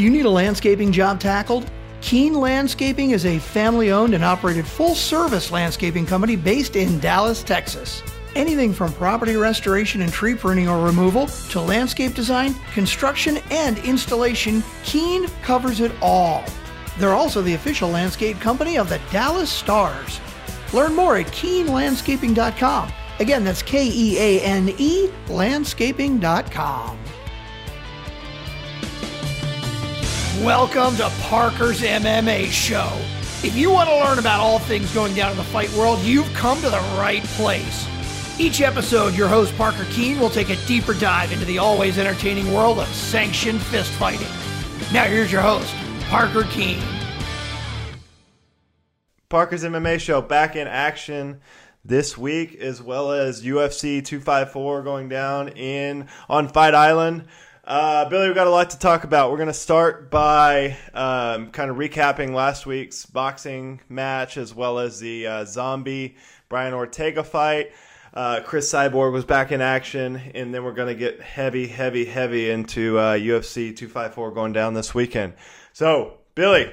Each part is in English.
Do you need a landscaping job tackled? Keane Landscaping is a family owned and operated full service landscaping company based in Dallas, Texas. Anything from property restoration and tree pruning or removal to landscape design, construction, and installation, Keane covers it all. They're also the official landscape company of the Dallas Stars. Learn more at keanelandscaping.com. Again, that's K E A N E landscaping.com. Welcome to Parker's MMA Show. If you want to learn about all things going down in the fight world, you've come to the right place. Each episode, your host Parker Keene will take a deeper dive into the always entertaining world of sanctioned fist fighting. Now, here's your host, Parker Keene. Parker's MMA show back in action this week, as well as UFC 254 going down in on Fight Island. Uh, Billy, we've got a lot to talk about. We're going to start by um, kind of recapping last week's boxing match, as well as the uh, Zombie Brian Ortega fight. Uh, Cris Cyborg was back in action, and then we're going to get heavy, heavy, heavy into uh, UFC 254 going down this weekend. So, Billy,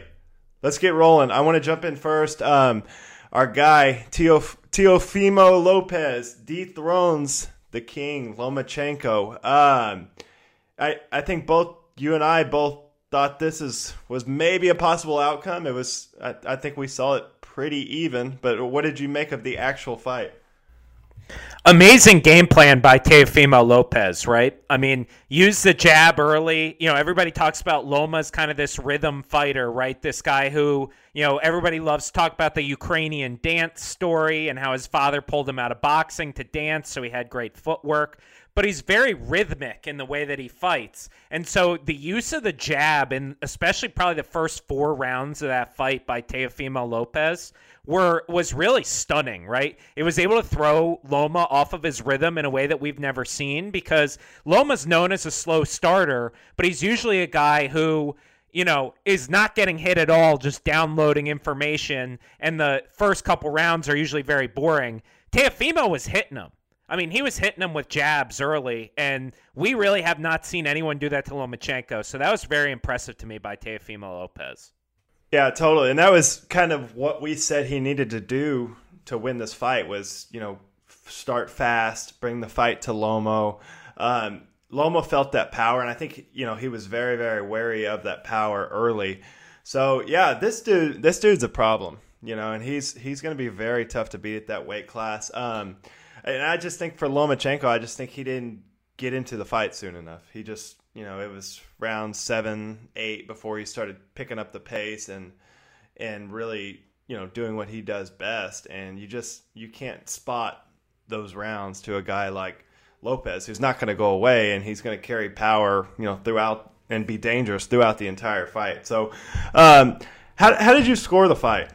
let's get rolling. I want to jump in first. Um, our guy, Teof- Teofimo Lopez, dethrones the king, Lomachenko. Um, I, I think both you and I both thought this is was maybe a possible outcome. It was I, I think we saw it pretty even, but what did you make of the actual fight? Amazing game plan by Teofimo Lopez, right? I mean, use the jab early. You know, everybody talks about Loma's kind of this rhythm fighter, right? This guy who, you know, everybody loves to talk about the Ukrainian dance story and how his father pulled him out of boxing to dance, so he had great footwork. But he's very rhythmic in the way that he fights. And so the use of the jab, and especially probably the first four rounds of that fight by Teofimo Lopez, were was really stunning, right? It was able to throw Loma off of his rhythm in a way that we've never seen because Loma's known as a slow starter, but he's usually a guy who you know, is not getting hit at all, just downloading information, and the first couple rounds are usually very boring. Teofimo was hitting him. I mean, he was hitting him with jabs early, and we really have not seen anyone do that to Lomachenko. So that was very impressive to me by Teofimo Lopez. Yeah, totally. And that was kind of what we said he needed to do to win this fight was, you know, start fast, bring the fight to Lomo. Um, Lomo felt that power, and I think you know he was very, very wary of that power early. So yeah, this dude, this dude's a problem, you know, and he's he's going to be very tough to beat at that weight class. Um, and I just think for Lomachenko, I just think he didn't get into the fight soon enough. He just you know, it was round seven, eight before he started picking up the pace and and really, you know, doing what he does best. And you just you can't spot those rounds to a guy like Lopez, who's not going to go away and he's going to carry power, you know, throughout and be dangerous throughout the entire fight. So, um, how how did you score the fight?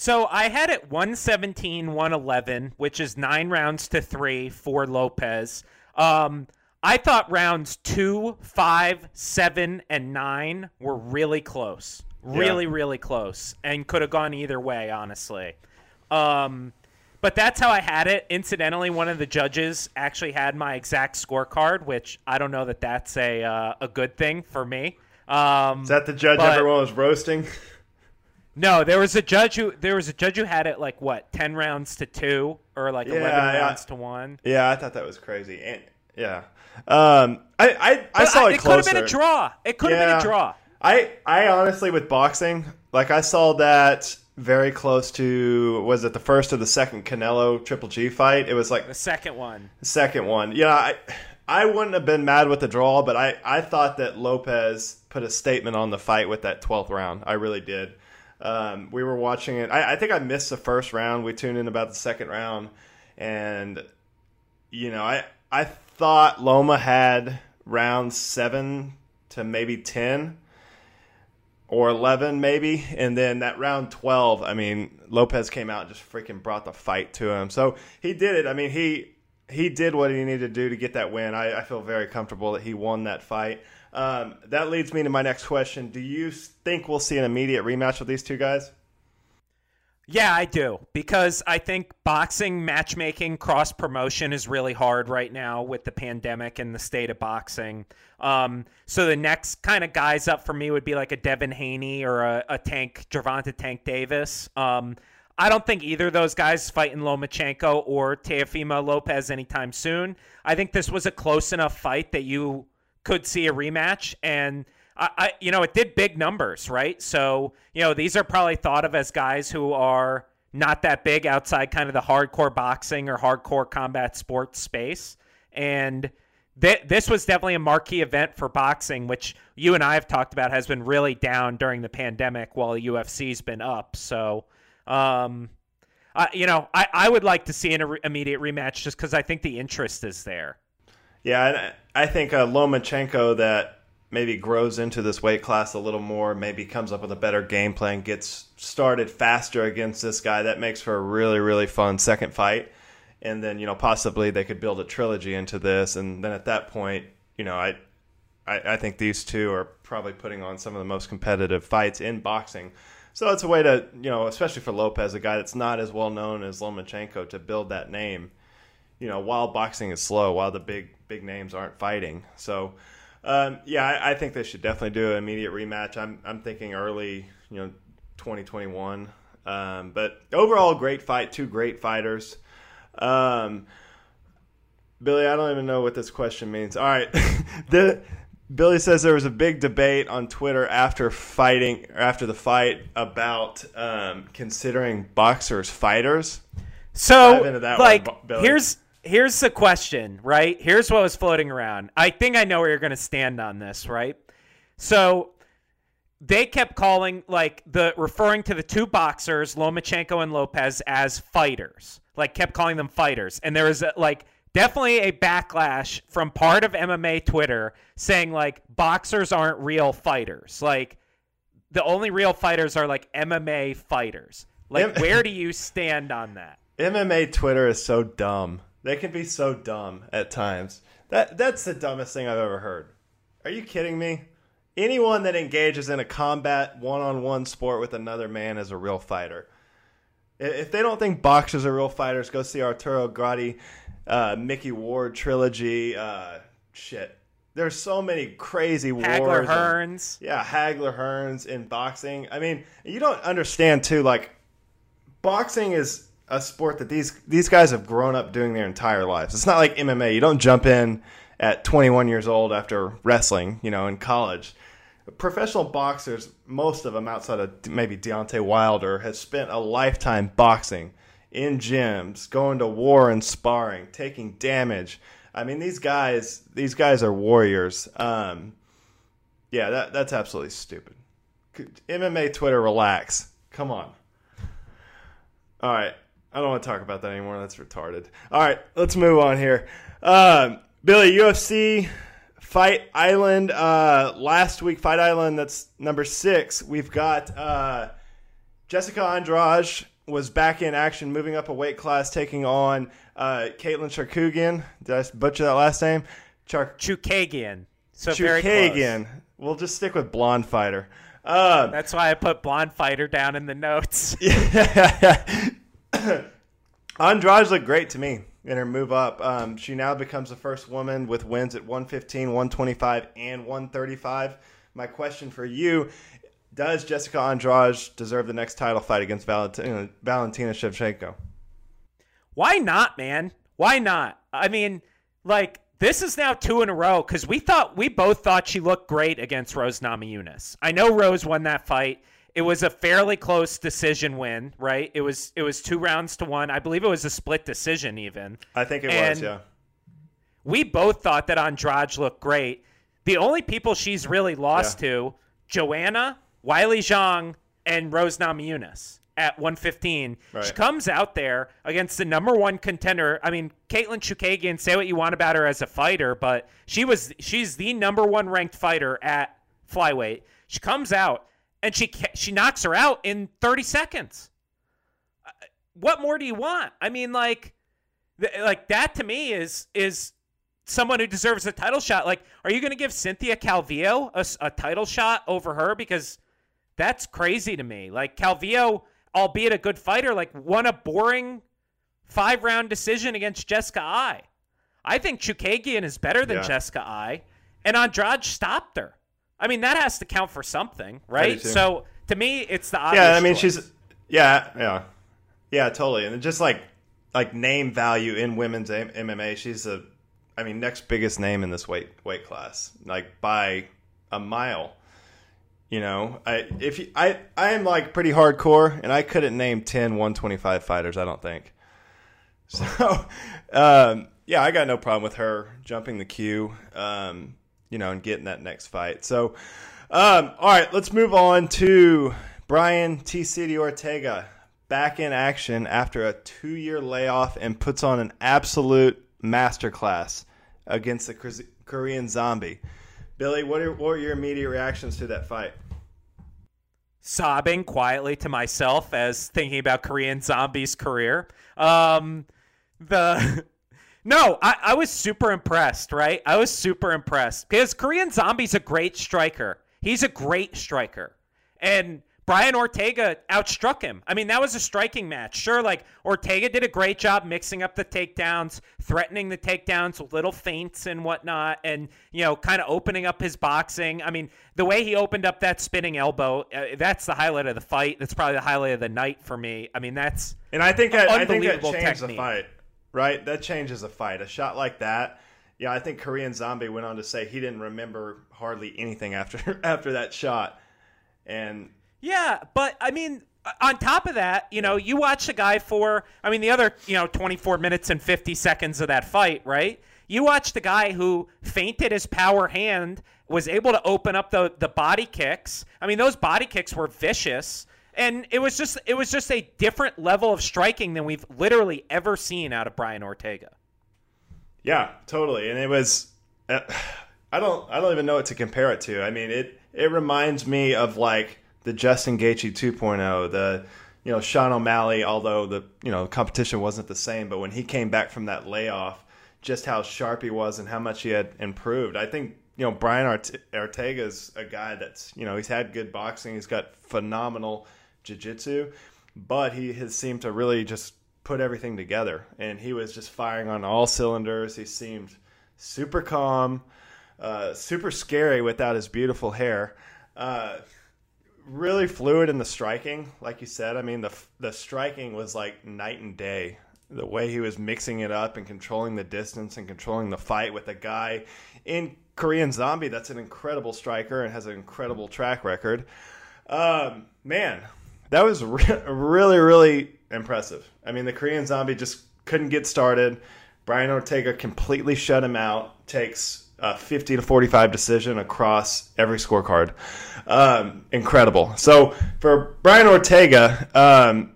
So I had it 117, 111, which is nine rounds to three for Lopez. Um, I thought rounds two, five, seven, and nine were really close. Really, yeah. really close. And could have gone either way, honestly. Um, but that's how I had it. Incidentally, one of the judges actually had my exact scorecard, which I don't know that that's a uh, a good thing for me. Um, Is that the judge but, everyone was roasting? No, there was a judge who there was a judge who had it like what ten rounds to two or like yeah, eleven yeah. rounds to one. Yeah, I thought that was crazy. And yeah, um, I I, I saw it, it could have been a draw. It could have yeah. been a draw. I I honestly with boxing, like I saw that very close to was it the first or the second Canelo Triple G fight? It was like the second one. The second one. Yeah, I I wouldn't have been mad with the draw, but I I thought that Lopez put a statement on the fight with that 12th round. I really did. Um, we were watching it. I, I think I missed the first round. We tuned in about the second round, and you know, I I thought Loma had round seven to maybe 10 or 11 maybe. And then that round 12 i mean lopez came out and just freaking brought the fight to him. So he did it. I mean he he did what he needed to do to get that win. I, I feel very comfortable that he won that fight um, that leads me to my next question do you think we'll see an immediate rematch with these two guys Yeah, I do because I think boxing matchmaking cross promotion is really hard right now with the pandemic and the state of boxing. Um, so the next kind of guys up for me would be like a Devin Haney or a, a Tank Gervonta Tank Davis. Um, I don't think either of those guys fighting Lomachenko or Teofimo Lopez anytime soon. I think this was a close enough fight that you could see a rematch and I, I, you know, it did big numbers, right? So, you know, these are probably thought of as guys who are not that big outside kind of the hardcore boxing or hardcore combat sports space. And th- this was definitely a marquee event for boxing, which you and I have talked about has been really down during the pandemic while UFC's been up. So, um, I, you know, I, I would like to see an immediate rematch just because I think the interest is there. Yeah, I think uh, Lomachenko that maybe grows into this weight class a little more, maybe comes up with a better game plan, gets started faster against this guy, that makes for a really, really fun second fight. And then, you know, possibly they could build a trilogy into this. And then at that point, you know, I, I, I think these two are probably putting on some of the most competitive fights in boxing. So it's a way to, you know, especially for Lopez, a guy that's not as well known as Lomachenko, to build that name, you know, while boxing is slow, while the big, big names aren't fighting. So, um, yeah, I, I, think they should definitely do an immediate rematch. I'm I'm thinking early, you know, 2021. Um, but overall, great fight. Two great fighters. Um, Billy, I don't even know what this question means. All right, the Billy says there was a big debate on Twitter after fighting after the fight about um, considering boxers fighters. So, like, one, here's here's the question, right? Here's what was floating around. I think I know where you're going to stand on this, right? So they kept calling like the referring to the two boxers, Lomachenko and Lopez, as fighters. Like kept calling them fighters, and there was a, like definitely a backlash from part of MMA Twitter saying like boxers aren't real fighters. Like the only real fighters are like MMA fighters. Like where do you stand on that? MMA Twitter is so dumb. They can be so dumb at times. That that's the dumbest thing I've ever heard. Are you kidding me? Anyone that engages in a combat one-on-one sport with another man is a real fighter. If they don't think boxers are real fighters, go see Arturo Gatti, uh, Micky Ward trilogy. Uh, shit, there's so many crazy Hagler wars. Hearns. And, yeah, Hagler Hearns in boxing. I mean, you don't understand too. Like, boxing is a sport that these these guys have grown up doing their entire lives. It's not like MMA. You don't jump in at 21 years old after wrestling, you know, in college. Professional boxers, most of them outside of maybe Deontay Wilder, has spent a lifetime boxing in gyms, going to war and sparring, taking damage. I mean, these guys, these guys are warriors. Um, yeah, that that's absolutely stupid. MMA Twitter, relax. Come on. All right. I don't want to talk about that anymore. That's retarded. All right, let's move on here. Um, Billy, UFC Fight Island. Uh, last week, Fight Island. That's number six. We've got uh, Jessica Andrade was back in action, moving up a weight class, taking on uh, Katlyn Chookagian. Did I butcher that last name? Char- Chookagian. So Chookagian. We'll just stick with blonde fighter. Um, That's why I put blonde fighter down in the notes. yeah. Andrade looked great to me in her move up. Um, she now becomes the first woman with wins at 115, 125, and 135. My question for you Does Jessica Andrade deserve the next title fight against Valentina, Valentina Shevchenko? Why not, man? Why not? I mean, like, this is now two in a row because we thought we both thought she looked great against Rose Namajunas. I know Rose won that fight. It was a fairly close decision win, right? It was it was two rounds to one. I believe it was a split decision even. I think it and was, yeah. We both thought that Andrade looked great. The only people she's really lost yeah. to, Joanna, Weili Zhang, and Rose Namajunas at 115. Right. She comes out there against the number one contender. I mean, Katlyn Chookagian, say what you want about her as a fighter, but she was she's the number one ranked fighter at flyweight. She comes out and she she knocks her out in 30 seconds. Uh, what more do you want? I mean, like, like that to me is is someone who deserves a title shot. Like, are you going to give Cynthia Calvillo a, a, title shot over her? Because that's crazy to me. Like Calvillo, albeit a good fighter, like won a boring five round decision against Jessica Eye. I think Chookagian is better than Yeah. Jessica Eye, and Andrade stopped her. I mean, that has to count for something, right? So to me, it's the obvious Yeah, I mean choice. she's yeah, yeah. Yeah, totally. And just like like name value in women's MMA, she's a I mean next biggest name in this weight weight class, like by a mile. You know, I if you, I I am like pretty hardcore and I couldn't name 10 125 fighters, I don't think. So, um, yeah, I got no problem with her jumping the queue, um, you know, and getting that next fight. So, um, all right, let's move on to Brian T. City Ortega back in action after a two year layoff and puts on an absolute masterclass against the Korean Zombie. Billy, what are, what were your immediate reactions to that fight? sobbing quietly to myself as thinking about Korean Zombie's career. Um, the no, I, I was super impressed. Right, I was super impressed because Korean Zombie's a great striker. He's a great striker, and Brian Ortega outstruck him. I mean, that was a striking match. Sure, like Ortega did a great job mixing up the takedowns, threatening the takedowns with little feints and whatnot, and you know, kind of opening up his boxing. I mean, the way he opened up that spinning elbow, uh, that's the highlight of the fight. That's probably the highlight of the night for me. I mean, that's And I think that, I think that Unbelievable changed technique. the fight, right? That changes a fight. A shot like that. Yeah, I think Korean Zombie went on to say he didn't remember hardly anything after after that shot. And Yeah, but I mean, on top of that, you know, you watch the guy for, I mean, the other, you know, 24 minutes and 50 seconds of that fight, right? You watch the guy who feinted his power hand, was able to open up the the body kicks. I mean, those body kicks were vicious, and it was just it was just a different level of striking than we've literally ever seen out of Brian Ortega. Yeah, totally. And it was uh, I don't I don't even know what to compare it to. I mean, it it reminds me of like the Justin Gaethje 2.0, the you know Sean O'Malley. Although the you know competition wasn't the same, but when he came back from that layoff, just how sharp he was and how much he had improved. I think you know Brian Ortega is a guy that's you know he's had good boxing. He's got phenomenal jiu-jitsu, but he has seemed to really just put everything together. And he was just firing on all cylinders. He seemed super calm uh, super scary without his beautiful hair. Uh, really fluid in the striking like you said. I mean the the striking was like night and day. The way he was mixing it up and controlling the distance and controlling the fight with a guy in korean zombie that's an incredible striker and has an incredible track record. Um, man, that was re- really, really impressive. I mean, the Korean Zombie just couldn't get started. Brian Ortega completely shut him out. Takes a 50 to 45 decision across every scorecard. Um, incredible. So for Brian Ortega, um,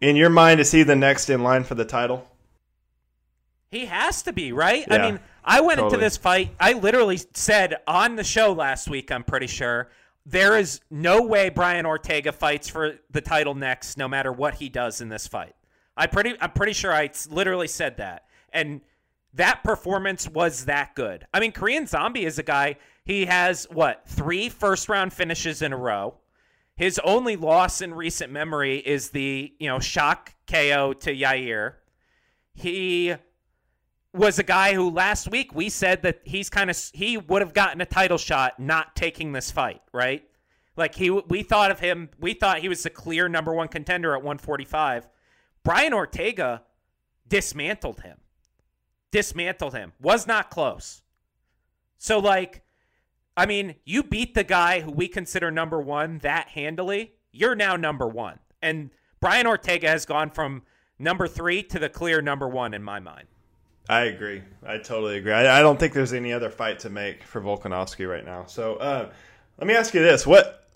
in your mind, is he the next in line for the title? He has to be, right? Yeah, I mean, I went into this fight, I literally said on the show last week, I'm pretty sure, there is no way Brian Ortega fights for the title next, no matter what he does in this fight. I pretty I'm pretty sure I literally said that. And that performance was that good. I mean, Korean Zombie is a guy, he has what, three first round finishes in a row. His only loss in recent memory is the, you know, shock KO to Yair. He was a guy who last week we said that he's kind of he would have gotten a title shot not taking this fight, right? Like he we thought of him, we thought he was the clear number 1 contender at 145. Brian Ortega dismantled him. Dismantled him. Was not close. So like I mean, you beat the guy who we consider number 1 that handily, you're now number 1. And Brian Ortega has gone from number 3 to the clear number 1 in my mind. I agree. I totally agree. I, I don't think there's any other fight to make for Volkanovski right now. So uh, let me ask you this: what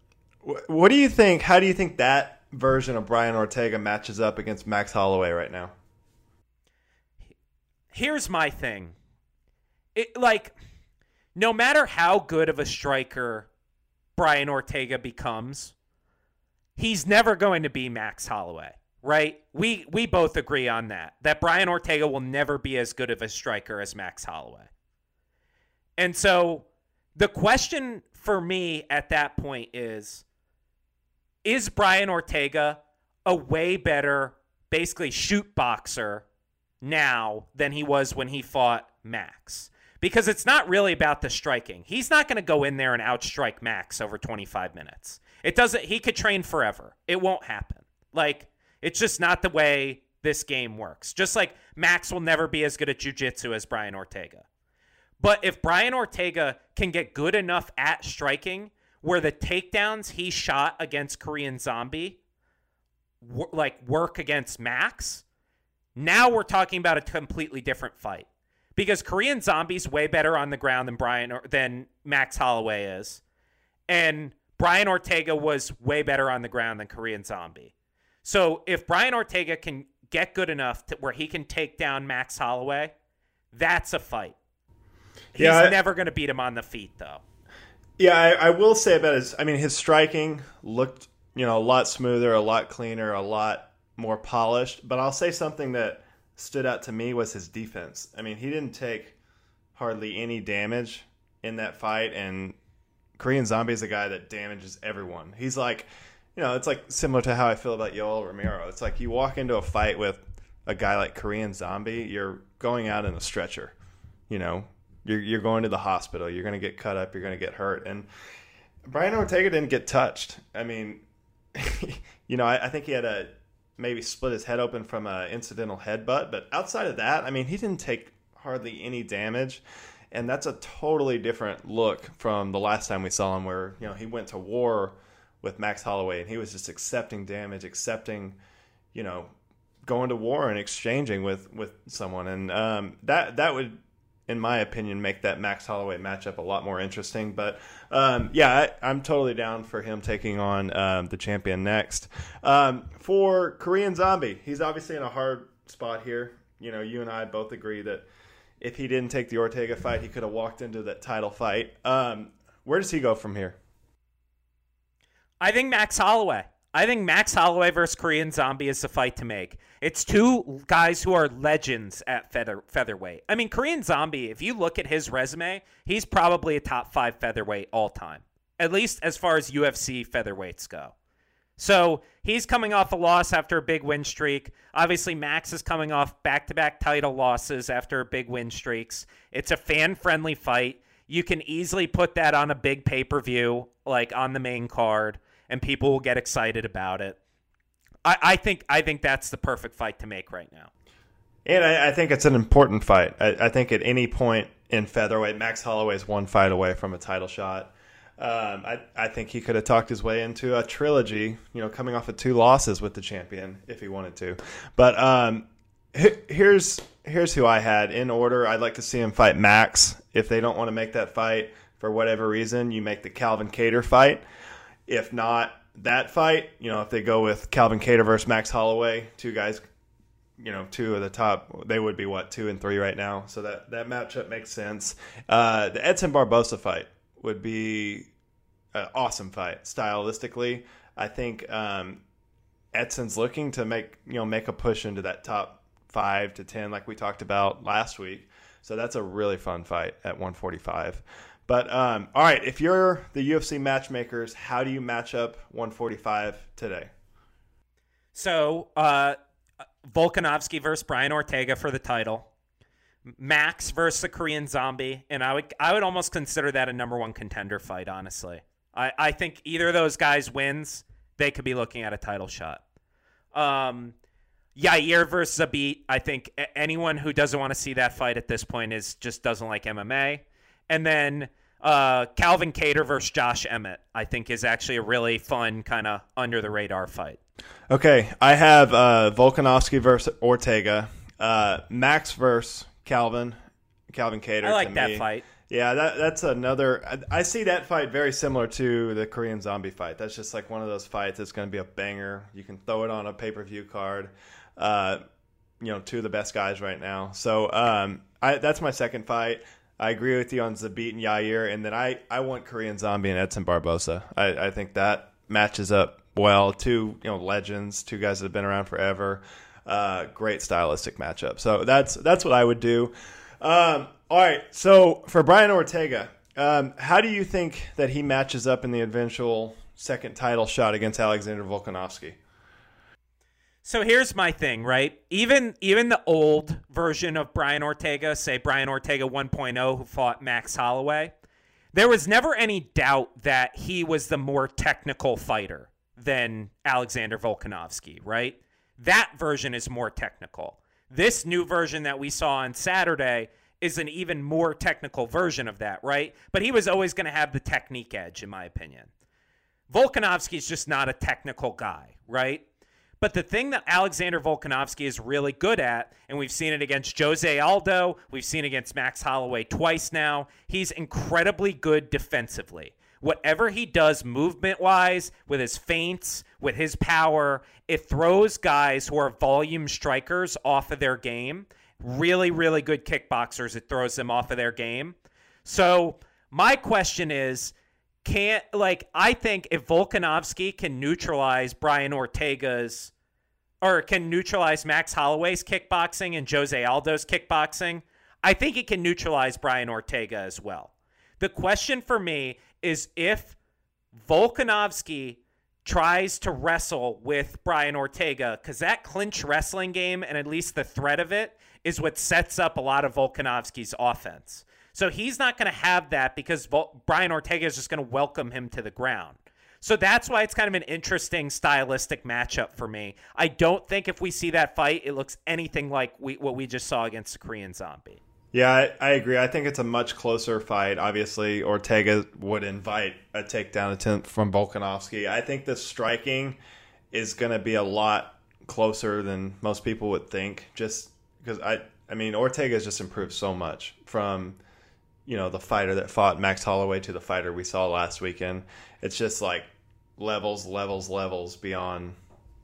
what do you think? How do you think that version of Brian Ortega matches up against Max Holloway right now? here's my thing. It like no matter how good of a striker Brian Ortega becomes, he's never going to be Max Holloway, right? We we both agree on that. That Brian Ortega will never be as good of a striker as Max Holloway. And so the question for me at that point is is Brian Ortega a way better, basically shoot boxer now than he was when he fought Max. Because it's not really about the striking. He's not going to go in there and outstrike Max over 25 minutes. It doesn't he could train forever. It won't happen. Like it's just not the way this game works. Just like Max will never be as good at jiu-jitsu as Brian Ortega. But if Brian Ortega can get good enough at striking where the takedowns he shot against Korean Zombie like work against Max, now we're talking about a completely different fight. Because Korean Zombie's way better on the ground than Brian or than Max Holloway is. And Brian Ortega was way better on the ground than Korean Zombie. So if Brian Ortega can get good enough to where he can take down Max Holloway, that's a fight. He's Yeah, I- never going to beat him on the feet, though. Yeah, I, I will say about his. I mean, his striking looked, you know, a lot smoother, a lot cleaner, a lot more polished. But I'll say something that stood out to me was his defense. I mean, he didn't take hardly any damage in that fight, and Korean Zombie is a guy that damages everyone. He's like, you know, it's like similar to how I feel about Yoel Romero. It's like you walk into a fight with a guy like Korean Zombie, you're going out in a stretcher. You know, you're you're going to the hospital. You're going to get cut up. You're going to get hurt. And Brian Ortega didn't get touched. I mean, you know, I, I think he had a maybe split his head open from an incidental headbutt, but outside of that, I mean, he didn't take hardly any damage. And that's a totally different look from the last time we saw him, where you know he went to war with Max Holloway, and he was just accepting damage, accepting, you know, going to war and exchanging with with someone, and um, that that would, in my opinion, make that Max Holloway matchup a lot more interesting. But um, yeah, I, I'm totally down for him taking on um, the champion next. Um, for Korean Zombie, he's obviously in a hard spot here. You know, you and I both agree that if he didn't take the Ortega fight, he could have walked into that title fight. Um, where does he go from here? I think Max Holloway. I think Max Holloway versus Korean Zombie is the fight to make. It's two guys who are legends at feather, featherweight. I mean, Korean Zombie, if you look at his resume, he's probably a top five featherweight all time, at least as far as UFC featherweights go. So he's coming off a loss after a big win streak. Obviously, Max is coming off back to back title losses after big win streaks. It's a fan friendly fight. You can easily put that on a big pay per view, like on the main card, and people will get excited about it. I, I think I think that's the perfect fight to make right now. And I, I think it's an important fight. I, I think at any point in featherweight, Max Holloway is one fight away from a title shot. Um, I, I think he could have talked his way into a trilogy, you know, coming off of two losses with the champion if he wanted to. But um, here's here's who I had in order. I'd like to see him fight Max. If they don't want to make that fight for whatever reason, you make the Calvin Kattar fight. If not that fight, you know, if they go with Calvin Kattar versus Max Holloway, two guys you know, two of the top, they would be what two and three right now. So that that matchup makes sense. Uh, the Edson Barbosa fight would be an awesome fight stylistically. I think um, Edson's looking to make you know make a push into that top five to ten, like we talked about last week. So that's a really fun fight at 145. But um, all right, if you're the UFC matchmakers, how do you match up 145 today? So, uh, Volkanovski versus Brian Ortega for the title. Max versus the Korean Zombie, and I would I would almost consider that a number one contender fight. Honestly, I I think either of those guys wins, they could be looking at a title shot. Um, Yair versus Zabit. I think anyone who doesn't want to see that fight at this point is just doesn't like MMA. And then uh, Calvin Kattar versus Josh Emmett. I think is actually a really fun kind of under the radar fight. Okay, I have uh, Volkanovski versus Ortega, uh, Max versus Calvin, Calvin Kattar. I like to that me. fight. Yeah, that, that's another. I, I see that fight very similar to the Korean Zombie fight. That's just like one of those fights that's going to be a banger. You can throw it on a pay per view card. Uh, you know, two of the best guys right now. So um, I, that's my second fight. I agree with you on Zabit and Yair, and then I, I want Korean Zombie and Edson Barbosa. I, I think that matches up well. Two you know legends, two guys that have been around forever. Uh, great stylistic matchup. So that's that's what I would do. Um, all right. So for Brian Ortega, um, how do you think that he matches up in the eventual second title shot against Alexander Volkanovski? So here's my thing, right? Even even the old version of Brian Ortega, say Brian Ortega 1.0 who fought Max Holloway, there was never any doubt that he was the more technical fighter than Alexander Volkanovski, right? That version is more technical. This new version that we saw on Saturday is an even more technical version of that, right? But he was always going to have the technique edge, in my opinion. Volkanovski is just not a technical guy, right? But the thing that Alexander Volkanovski is really good at, and we've seen it against Jose Aldo, we've seen against Max Holloway twice now, he's incredibly good defensively. Whatever he does movement wise, with his feints, with his power, it throws guys who are volume strikers off of their game. Really, really good kickboxers, it throws them off of their game. So, my question is can't like I think if Volkanovski can neutralize Brian Ortega's or can neutralize Max Holloway's kickboxing and Jose Aldo's kickboxing, I think he can neutralize Brian Ortega as well. The question for me is if Volkanovski tries to wrestle with Brian Ortega, because that clinch wrestling game and at least the threat of it is what sets up a lot of Volkanovski's offense. So he's not going to have that because Brian Ortega is just going to welcome him to the ground. So that's why it's kind of an interesting stylistic matchup for me. I don't think if we see that fight, it looks anything like we, what we just saw against the Korean Zombie. Yeah, I, I, agree. I think it's a much closer fight. Obviously, Ortega would invite a takedown attempt from Volkanovski. I think the striking is going to be a lot closer than most people would think. Just because I, I mean, Ortega has just improved so much from you know the fighter that fought Max Holloway to the fighter we saw last weekend. It's just like levels, levels, levels beyond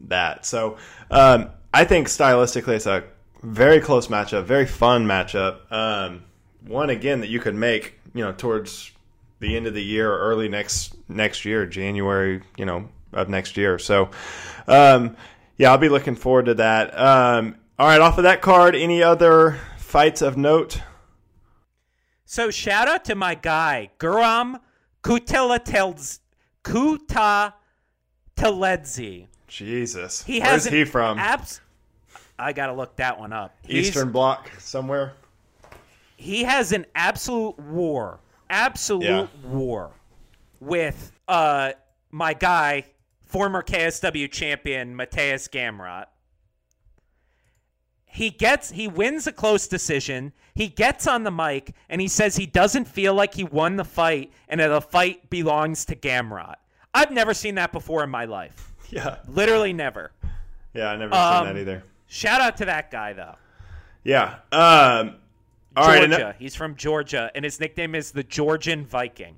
that. So um, I think stylistically, it's a very close matchup, very fun matchup. Um, one again that you could make, you know, towards the end of the year or early next next year, January, you know, of next year. So, um, yeah, I'll be looking forward to that. Um, all right, off of that card, any other fights of note? So shout out to my guy, Guram Kutateladze. Kuta Teledzi. Jesus. He Where's he from? Abs- I got to look that one up. Eastern He's, Bloc somewhere? He has an absolute war. Absolute yeah. war with uh, my guy, former KSW champion Mateusz Gamrot. He gets he wins a close decision. He gets on the mic and he says he doesn't feel like he won the fight and that the fight belongs to Gamrot. I've never seen that before in my life. Yeah. Literally never. Yeah, I never um, seen that either. Shout out to that guy though. Yeah. Um all Georgia. Right, He's from Georgia and his nickname is the Georgian Viking.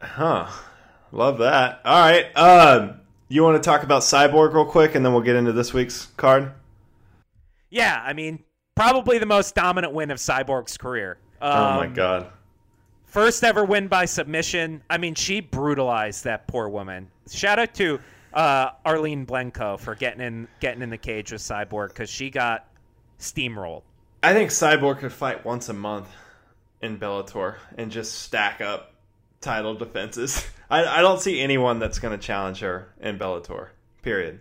Huh. Love that. All right. Um you want to talk about Cyborg real quick and then we'll get into this week's card? Yeah, I mean, probably the most dominant win of Cyborg's career. Um, oh my um, god. First ever win by submission. I mean, she brutalized that poor woman. Shout out to uh, Arlene Blencowe for getting in getting in the cage with Cyborg because she got steamrolled. I think Cyborg could fight once a month in Bellator and just stack up title defenses. I, I don't see anyone that's going to challenge her in Bellator. Period.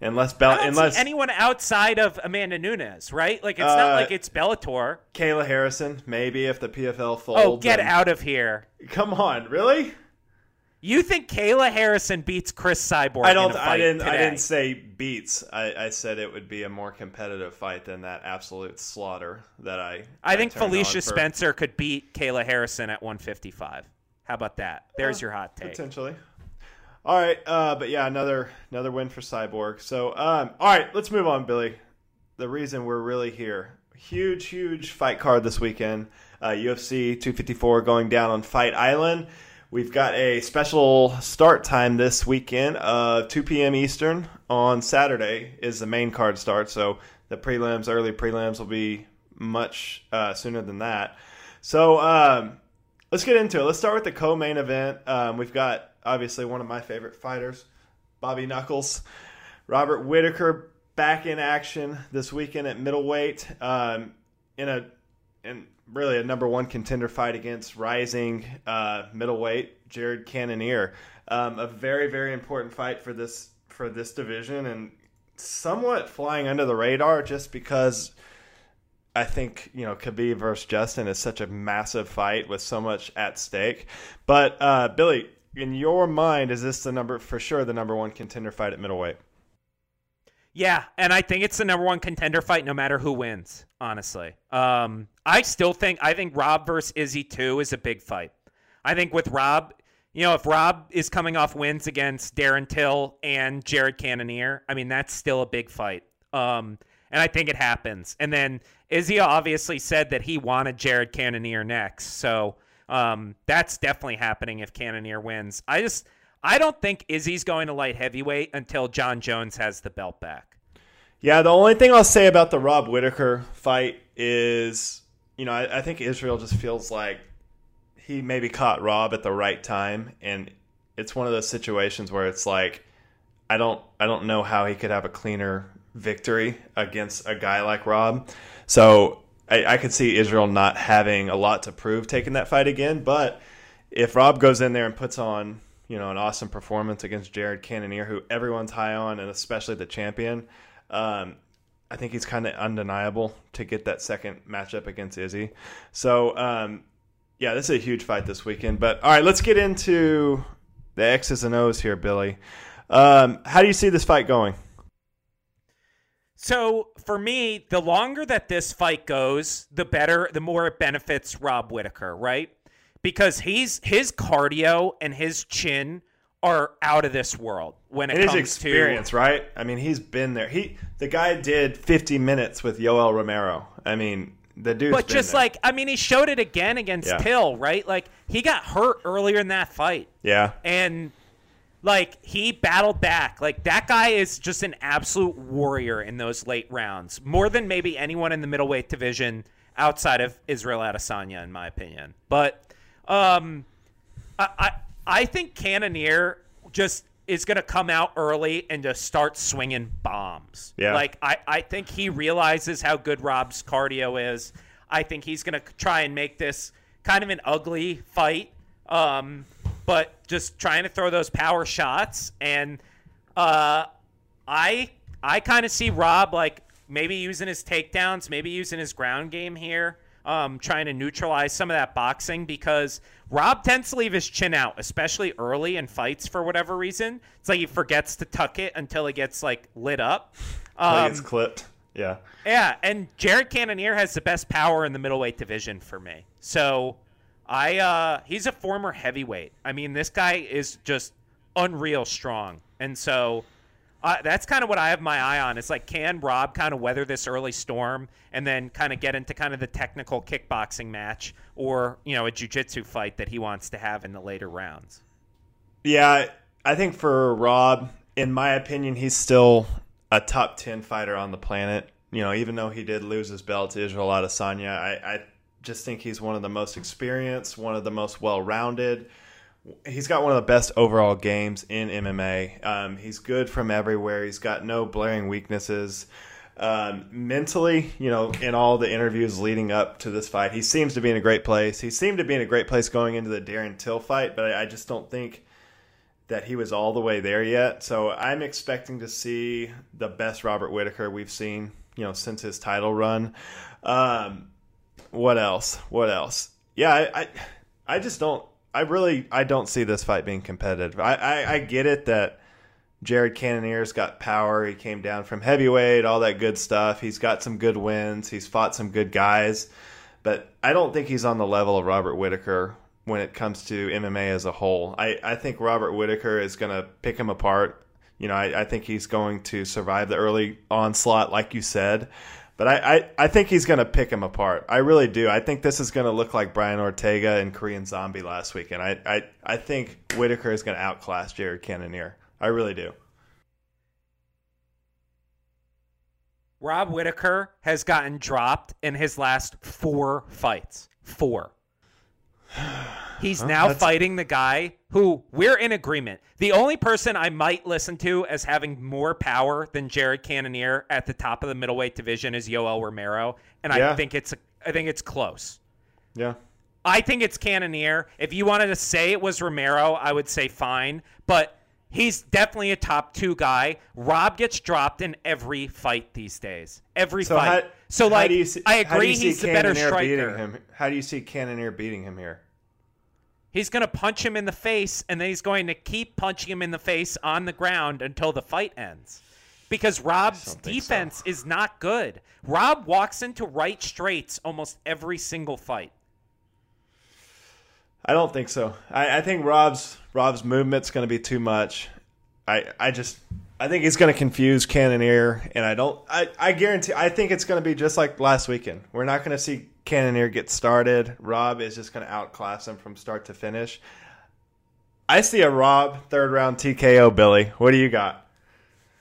Unless Bell, unless anyone outside of Amanda Nunes, right? Like it's uh, not like it's Bellator. Kayla Harrison, maybe if the PFL folds. Oh, get and... out of here! Come on, really? You think Kayla Harrison beats Cris Cyborg? I don't. I didn't. Today? I didn't say beats. I, I, said it would be a more competitive fight than that absolute slaughter that I. I, I think Felicia. Spencer could beat Kayla Harrison at 155. How about that? There's uh, your hot take. Potentially. All right, uh, but yeah, another another win for Cyborg. So, um, all right, let's move on, Billy. The reason we're really here, huge, huge fight card this weekend. Uh, UFC 254 going down on Fight Island. We've got a special start time this weekend of 2 p.m. Eastern on Saturday is the main card start. So the prelims, early prelims, will be much uh, sooner than that. So um, let's get into it. Let's start with the co-main event. Um, we've got obviously one of my favorite fighters, Bobby Knuckles. Robert Whittaker back in action this weekend at middleweight um, in a in really a number one contender fight against rising uh, middleweight Jared Cannonier. Um, a very very important fight for this for this division and somewhat flying under the radar just because I think you know Khabib versus Justin is such a massive fight with so much at stake. But uh, Billy, in your mind, is this the number for sure the number one contender fight at middleweight? Yeah, and I think it's the number one contender fight, no matter who wins. Honestly, um, I still think I think Rob versus Izzy two is a big fight. I think with Rob, you know, if Rob is coming off wins against Darren Till and Jared Cannonier, I mean that's still a big fight. Um, and I think it happens. And then Izzy obviously said that he wanted Jared Cannonier next, so um, that's definitely happening if Cannonier wins. I just I don't think Izzy's going to light heavyweight until John Jones has the belt back. Yeah, the only thing I'll say about the Rob Whittaker fight is, you know, I, I think Israel just feels like he maybe caught Rob at the right time, and it's one of those situations where it's like, I don't, I don't know how he could have a cleaner victory against a guy like Rob. So I, I could see Israel not having a lot to prove taking that fight again, but if Rob goes in there and puts on you know, an awesome performance against Jared Cannonier, who everyone's high on, and especially the champion. Um, I think he's kind of undeniable to get that second matchup against Izzy. So, um, yeah, this is a huge fight this weekend. But all right, let's get into the X's and O's here, Billy. Um, how do you see this fight going? So for me, the longer that this fight goes, the better, the more it benefits Rob Whittaker, right? because he's his cardio and his chin are out of this world when it and comes experience, to, right? I mean, he's been there. He the guy did 50 minutes with Yoel Romero. I mean, the dude. But just there. like I mean, he showed it again against Yeah. Till, right? Like he got hurt earlier in that fight, yeah, and like he battled back. Like that guy is just an absolute warrior in those late rounds, more than maybe anyone in the middleweight division outside of Israel Adesanya, in my opinion. But um, I, I I think Cannonier just is going to come out early and just start swinging bombs. Yeah. Like I I think he realizes how good Rob's cardio is. I think he's going to try and make this kind of an ugly fight. Um, but just trying to throw those power shots and uh I I kind of see Rob like maybe using his takedowns, maybe using his ground game here, um, trying to neutralize some of that boxing because Rob tends to leave his chin out, especially early in fights for whatever reason. It's like he forgets to tuck it until it gets like lit up. Um, gets clipped. Yeah, yeah, and Jared Cannonier has the best power in the middleweight division for me. So I uh he's a former heavyweight. I mean, this guy is just unreal strong. And so uh, that's kind of what I have my eye on. It's like, can Rob kind of weather this early storm and then kind of get into kind of the technical kickboxing match or, you know, a jiu-jitsu fight that he wants to have in the later rounds? yeah. I think for Rob, in my opinion, he's still a top 10 fighter on the planet. You know, even though he did lose his belt to Israel Adesanya, I, I just think he's one of the most experienced, one of the most well-rounded. He's got one of the best overall games in MMA. Um, he's good from everywhere. He's got no blaring weaknesses. Um, mentally, you know, in all the interviews leading up to this fight, he seems to be in a great place. He seemed to be in a great place going into the Darren Till fight, but I, I just don't think that he was all the way there yet. So I'm expecting to see the best Robert Whittaker we've seen, you know, since his title run. Um, what else? What else? Yeah, I, I, I just don't. I really, I don't see this fight being competitive. I, I, I get it that Jared Cannonier's got power. He came down from heavyweight, all that good stuff. He's got some good wins. He's fought some good guys, but I don't think he's on the level of Robert Whittaker when it comes to MMA as a whole. I, I think Robert Whittaker is going to pick him apart. You know, I, I think he's going to survive the early onslaught, like you said. But I, I, I think he's going to pick him apart. I really do. I think this is going to look like Brian Ortega and Korean Zombie last weekend. I, I, I think Whittaker is going to outclass Jared Cannonier. I really do. Rob Whittaker has gotten dropped in his last four fights. Four. He's Well, now that's- fighting the guy who we're in agreement. The only person I might listen to as having more power than Jared Cannonier at the top of the middleweight division is Yoel Romero, and I think it's I think it's close. Yeah. I think it's Cannonier. If you wanted to say it was Romero, I would say fine, but He's definitely a top two guy. Rob gets dropped in every fight these days. Every So fight. how, so like, see, I how do agree you see he's the better Cannonier striker. Him? How do you see Cannonier beating him here? He's going to punch him in the face, and then he's going to keep punching him in the face on the ground until the fight ends. Because Rob's don't so. defense is not good. Rob walks into right straights almost every single fight. I don't think so. I, I think Rob's Rob's movement's going to be too much. I I just I think he's going to confuse Cannonier, and I don't. I I guarantee. I think it's going to be just like last weekend. We're not going to see Cannonier gets started. Rob is just going to outclass him from start to finish. I see a Rob third round TKO. Billy, what do you got?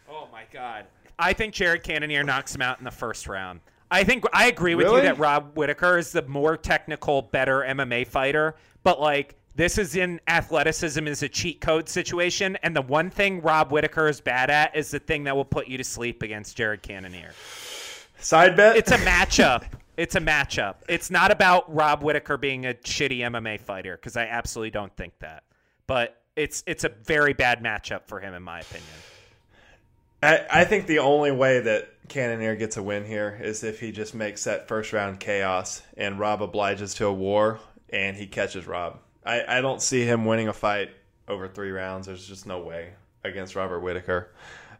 Oh my god. I think Jared Cannonier knocks him out in the first round. I think I agree with Really? you that Rob Whittaker is the more technical, better MMA fighter, but like this is in athleticism is a cheat code situation, and the one thing Rob Whittaker is bad at is the thing that will put you to sleep against Jared Cannonier. Side bet. It's a matchup. It's a matchup. It's not about Rob Whittaker being a shitty MMA fighter because I absolutely don't think that. But it's it's a very bad matchup for him in my opinion. I, I think the only way that Cannonier gets a win here is if he just makes that first round chaos and Rob obliges to a war and he catches Rob. I, I don't see him winning a fight over three rounds. There's just no way against Robert Whittaker.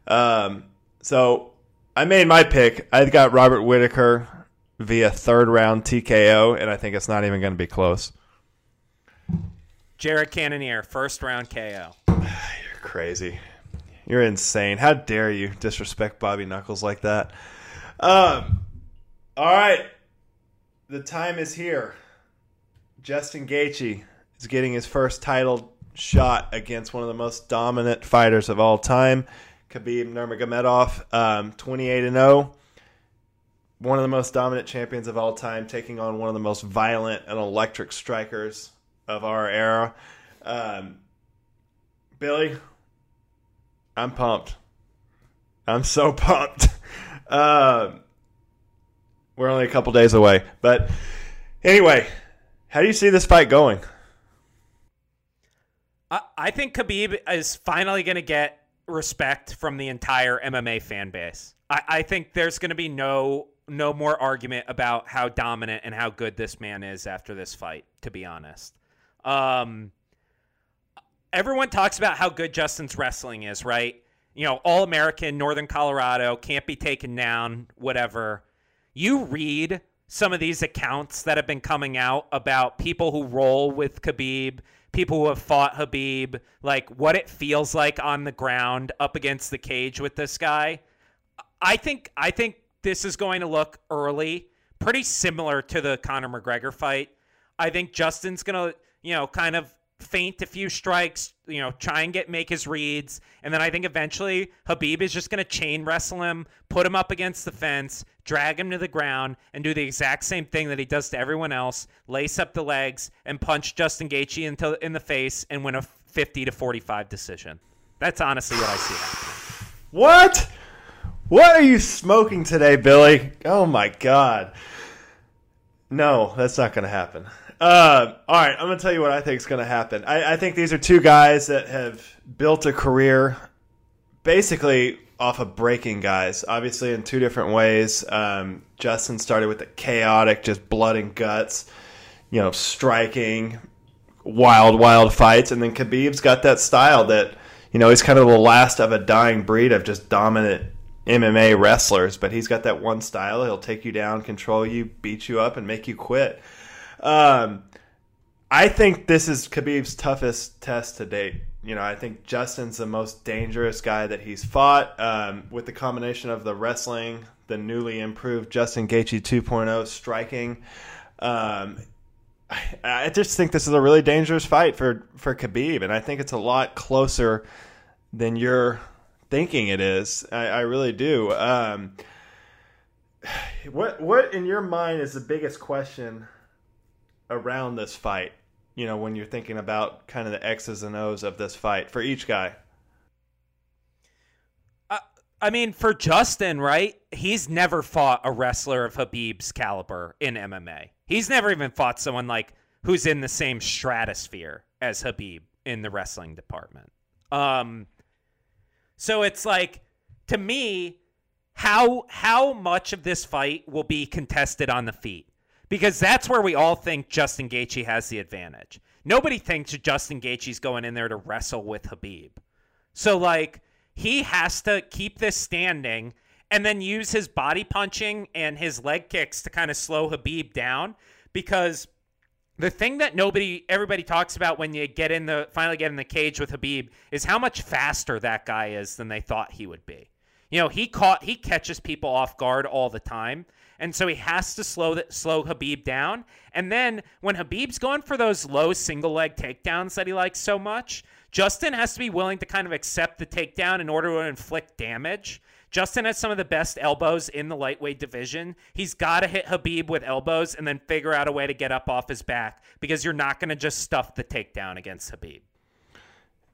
Um, so I made my pick. I got Robert Whittaker via third round TKO, and I think it's not even going to be close. Jared Cannonier, first round KO. You're crazy. You're insane. How dare you disrespect Bobby Knuckles like that? Um, all right. The time is here. Justin Gaethje is getting his first title shot against one of the most dominant fighters of all time, Khabib Nurmagomedov, um, 28 and 0. One of the most dominant champions of all time, taking on one of the most violent and electric strikers of our era. Um, Billy, I'm pumped. I'm so pumped. Um, we're only a couple days away, but anyway, how do you see this fight going? I, I think Khabib is finally going to get respect from the entire MMA fan base. I, I think there's going to be no no more argument about how dominant and how good this man is after this fight. To be honest, um, everyone talks about how good Justin's wrestling is, right? You know, all American, Northern Colorado, can't be taken down, whatever. You read some of these accounts that have been coming out about people who roll with Khabib, people who have fought Khabib, like what it feels like on the ground up against the cage with this guy. I think I think this is going to look early pretty similar to the Conor McGregor fight. I think Justin's going to, you know, kind of feint a few strikes, you know, try and get make his reads, and then I think eventually Khabib is just going to chain wrestle him, put him up against the fence, drag him to the ground, and do the exact same thing that he does to everyone else: lace up the legs and punch Justin Gaethje into in the face and win a 50 to 45 decision. That's honestly what I see happening. What? What are you smoking today, Billy? Oh my god. No, that's not going to happen. Uh, all right, I'm going to tell you what I think is going to happen. I, I think these are two guys that have built a career basically off of breaking guys, obviously in two different ways. Um, Justin started with the chaotic, just blood and guts, you know, striking, wild, wild fights, and then Khabib's got that style that you know he's kind of the last of a dying breed of just dominant MMA wrestlers, but he's got that one style. He'll take you down, control you, beat you up, and make you quit. Um, I think this is Khabib's toughest test to date. You know, I think Justin's the most dangerous guy that he's fought. Um, with the combination of the wrestling, the newly improved Justin Gaethje 2.0 striking, um, I, I just think this is a really dangerous fight for for Khabib, and I think it's a lot closer than you're thinking it is. I, I really do. Um, what what in your mind is the biggest question around this fight? You know, when you're thinking about kind of the X's and O's of this fight for each guy. I, I mean, for Justin, right? He's never fought a wrestler of Khabib's caliber in MMA. He's never even fought someone like who's in the same stratosphere as Khabib in the wrestling department. Um, So it's like to me, how how much of this fight will be contested on the feet? Because that's where we all think Justin Gaethje has the advantage. Nobody thinks Justin Gaethje's going in there to wrestle with Khabib. So like he has to keep this standing and then use his body punching and his leg kicks to kind of slow Khabib down because the thing that nobody everybody talks about when you get in the finally get in the cage with Khabib is how much faster that guy is than they thought he would be. You know, he caught he catches people off guard all the time. And so he has to slow the, slow Khabib down. And then when Khabib's going for those low single leg takedowns that he likes so much, Justin has to be willing to kind of accept the takedown in order to inflict damage. Justin has some of the best elbows in the lightweight division. He's got to hit Khabib with elbows and then figure out a way to get up off his back because you're not going to just stuff the takedown against Khabib.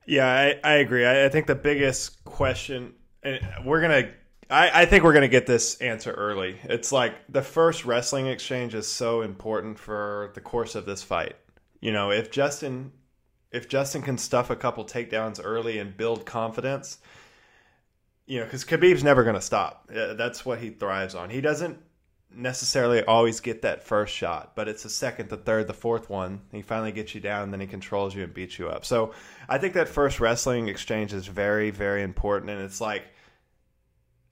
Yeah, I, I agree. I, I think the biggest question, and we're going to I, think we're going to get this answer early. It's like the first wrestling exchange is so important for the course of this fight. You know, if Justin if Justin can stuff a couple takedowns early and build confidence, you know, because Khabib's never going to stop. That's what he thrives on. He doesn't necessarily always get that first shot, but it's the second, the third, the fourth one. He finally gets you down, then he controls you and beats you up. So I think that first wrestling exchange is very, very important. And it's like,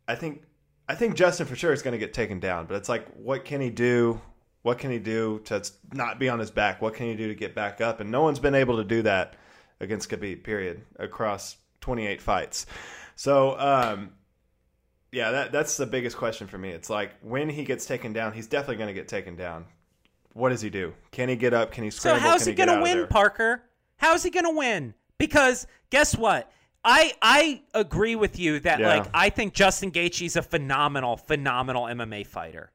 I think, I think Justin for sure is going to get taken down, but it's like, what can he do? What can he do to not be on his back? What can he do to get back up? And no one's been able to do that against Khabib. Period. Across 28 fights. So, um, yeah, that that's the biggest question for me. It's like when he gets taken down, he's definitely going to get taken down. What does he do? Can he get up? Can he scramble? So how's he, he going to win, Parker? How's he going to win? Because guess what? I I agree with you that yeah. like I think Justin Gaethje's a phenomenal phenomenal MMA fighter.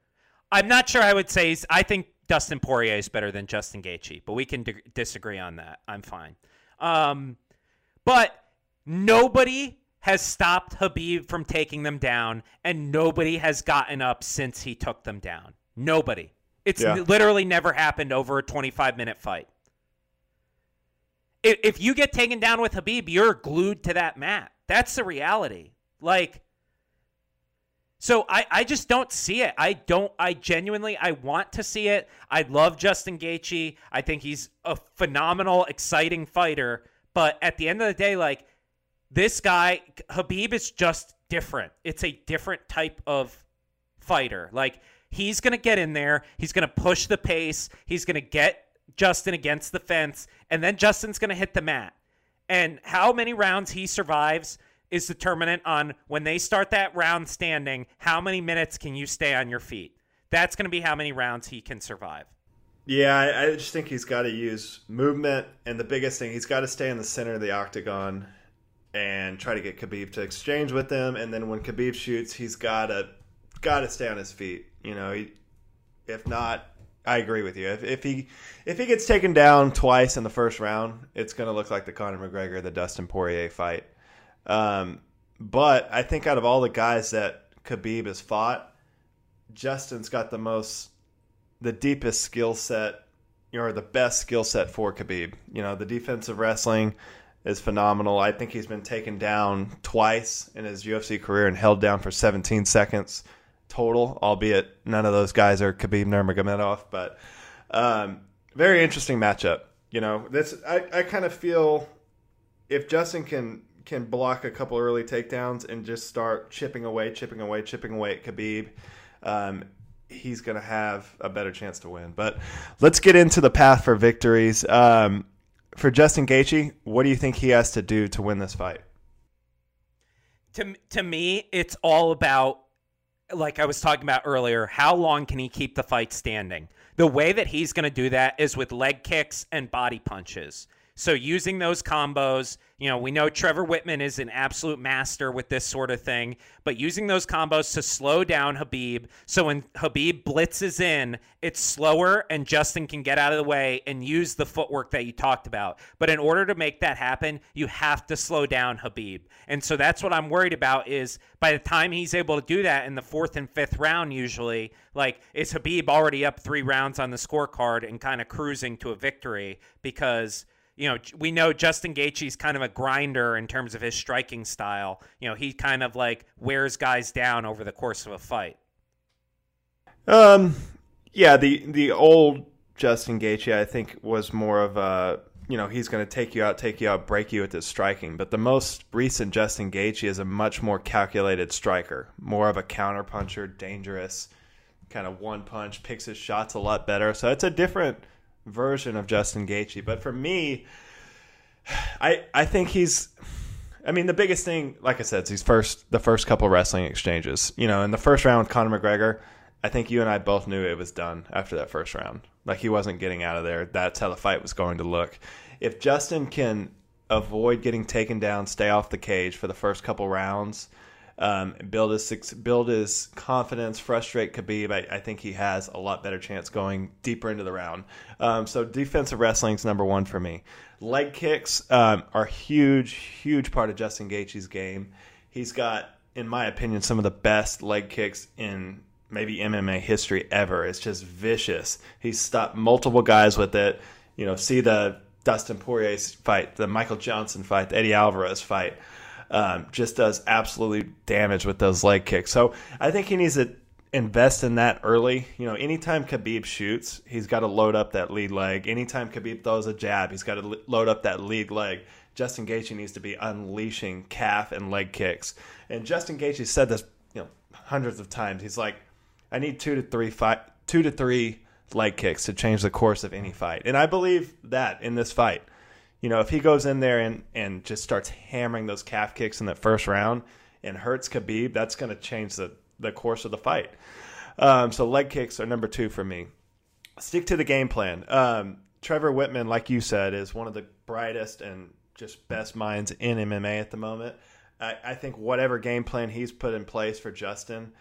I'm not sure I would say I think Dustin Poirier is better than Justin Gaethje, but we can d- disagree on that. I'm fine. Um, but nobody has stopped Khabib from taking them down, and nobody has gotten up since he took them down. Nobody. It's yeah. literally never happened over a 25 minute fight. If, if you get taken down with Khabib, you're glued to that mat. That's the reality. Like, so I, I just don't see it. I don't. I genuinely I want to see it. I love Justin Gaethje. I think he's a phenomenal, exciting fighter. But at the end of the day, like this guy, Khabib, is just different. It's a different type of fighter. Like he's gonna get in there. He's gonna push the pace. He's gonna get Justin against the fence, and then Justin's gonna hit the mat. And how many rounds he survives is determinant on when they start that round standing, how many minutes can you stay on your feet? That's going to be how many rounds he can survive. Yeah, I, I just think he's got to use movement, and the biggest thing, he's got to stay in the center of the octagon and try to get Khabib to exchange with him. And then when Khabib shoots, he's got to got to stay on his feet. You know, he, if not, I agree with you. If, if he if he gets taken down twice in the first round, it's going to look like the Conor McGregor, the Dustin Poirier fight. Um, but I think out of all the guys that Khabib has fought, Justin's got the most, the deepest skill set, or the best skill set for Khabib. You know, the defensive wrestling is phenomenal. I think he's been taken down twice in his UFC career and held down for 17 seconds total, albeit none of those guys are Khabib Nurmagomedov. But um, very interesting matchup. You know, this I, I kind of feel if Justin can can block a couple early takedowns and just start chipping away, chipping away, chipping away at Khabib, um, he's going to have a better chance to win. But let's get into the path for victories. Um, for Justin Gaethje, what do you think he has to do to win this fight? To to me, it's all about like I was talking about earlier, how long can he keep the fight standing? The way that he's going to do that is with leg kicks and body punches. So using those combos, you know, we know Trevor Wittman is an absolute master with this sort of thing, but using those combos to slow down Khabib. So when Khabib blitzes in, it's slower and Justin can get out of the way and use the footwork that you talked about. But in order to make that happen, you have to slow down Khabib. And so that's what I'm worried about is by the time he's able to do that in the fourth and fifth round, usually, like, is Khabib already up three rounds on the scorecard and kind of cruising to a victory because – you know, we know Justin Gaethje's kind of a grinder in terms of his striking style. You know, he kind of like wears guys down over the course of a fight. Um, yeah, the the old Justin Gaethje, I think, was more of a you know he's going to take you out, take you out, break you with his striking. But the most recent Justin Gaethje is a much more calculated striker, more of a counterpuncher, dangerous, kind of one punch, picks his shots a lot better. So it's a different version of Justin Gaethje. But for me, I I think he's. I mean, the biggest thing, like I said, is these first the first couple wrestling exchanges. You know, in the first round, with Conor McGregor. I think you and I both knew it was done after that first round. Like he wasn't getting out of there. That's how the fight was going to look. If Justin can avoid getting taken down, stay off the cage for the first couple rounds, um, build his build his confidence, frustrate Khabib, I, I, think he has a lot better chance going deeper into the round. Um, so defensive wrestling is number one for me. Leg kicks um, are huge, huge part of Justin Gaethje's game. He's got, in my opinion, some of the best leg kicks in maybe MMA history ever. It's just vicious. He's stopped multiple guys with it. You know, see the Dustin Poirier fight, the Michael Johnson fight, the Eddie Alvarez fight. Um, just does absolutely damage with those leg kicks. So I think he needs to invest in that early. You know, anytime Khabib shoots, he's got to load up that lead leg. Anytime Khabib throws a jab, he's got to load up that lead leg. Justin Gaethje needs to be unleashing calf and leg kicks. And Justin Gaethje said this, you know, hundreds of times. He's like, I need two to three fight, two to three leg kicks to change the course of any fight, and I believe that in this fight. You know, if he goes in there and and just starts hammering those calf kicks in that first round and hurts Khabib, that's going to change the the course of the fight. Um, so leg kicks are number two for me. Stick to the game plan. Um, Trevor Wittman, like you said, is one of the brightest and just best minds in MMA at the moment. I, I think whatever game plan he's put in place for Justin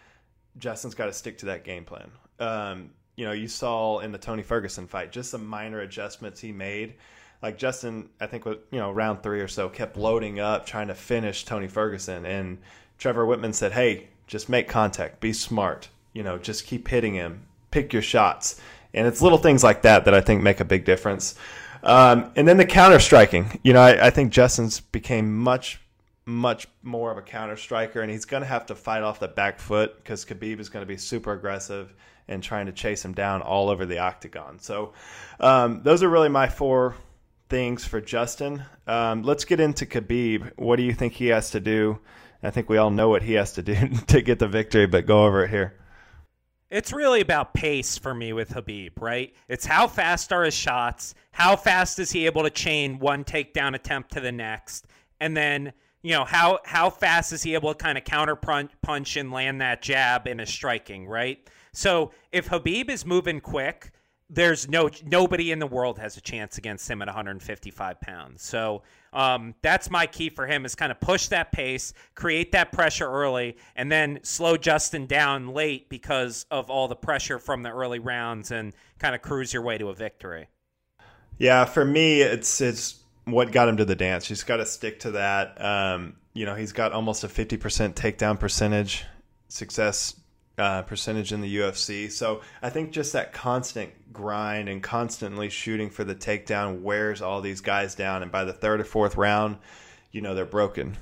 Justin's got to stick to that game plan. Um, you know, you saw in the Tony Ferguson fight just some minor adjustments he made. Like Justin, I think with you know round three or so, kept loading up trying to finish Tony Ferguson, and Trevor Wittman said, "Hey, just make contact, be smart. You know, just keep hitting him, pick your shots." And it's little things like that that I think make a big difference. Um, and then the counter striking. You know, I, I think Justin's became much much more of a counter striker, and he's going to have to fight off the back foot because Khabib is going to be super aggressive and trying to chase him down all over the octagon. So, um, those are really my four things for Justin. Um, let's get into Khabib. What do you think he has to do? I think we all know what he has to do to get the victory, but go over it here. It's really about pace for me with Khabib, right? It's how fast are his shots? How fast is he able to chain one takedown attempt to the next? And then you know how how fast is he able to kind of counter punch and land that jab in a striking right so if habib is moving quick there's no nobody in the world has a chance against him at 155 pounds so um, that's my key for him is kind of push that pace create that pressure early and then slow justin down late because of all the pressure from the early rounds and kind of cruise your way to a victory yeah for me it's it's what got him to the dance. He's got to stick to that. Um, you know, he's got almost a 50% takedown percentage, success uh, percentage in the UFC. So I think just that constant grind and constantly shooting for the takedown wears all these guys down. And by the third or fourth round, you know, they're broken.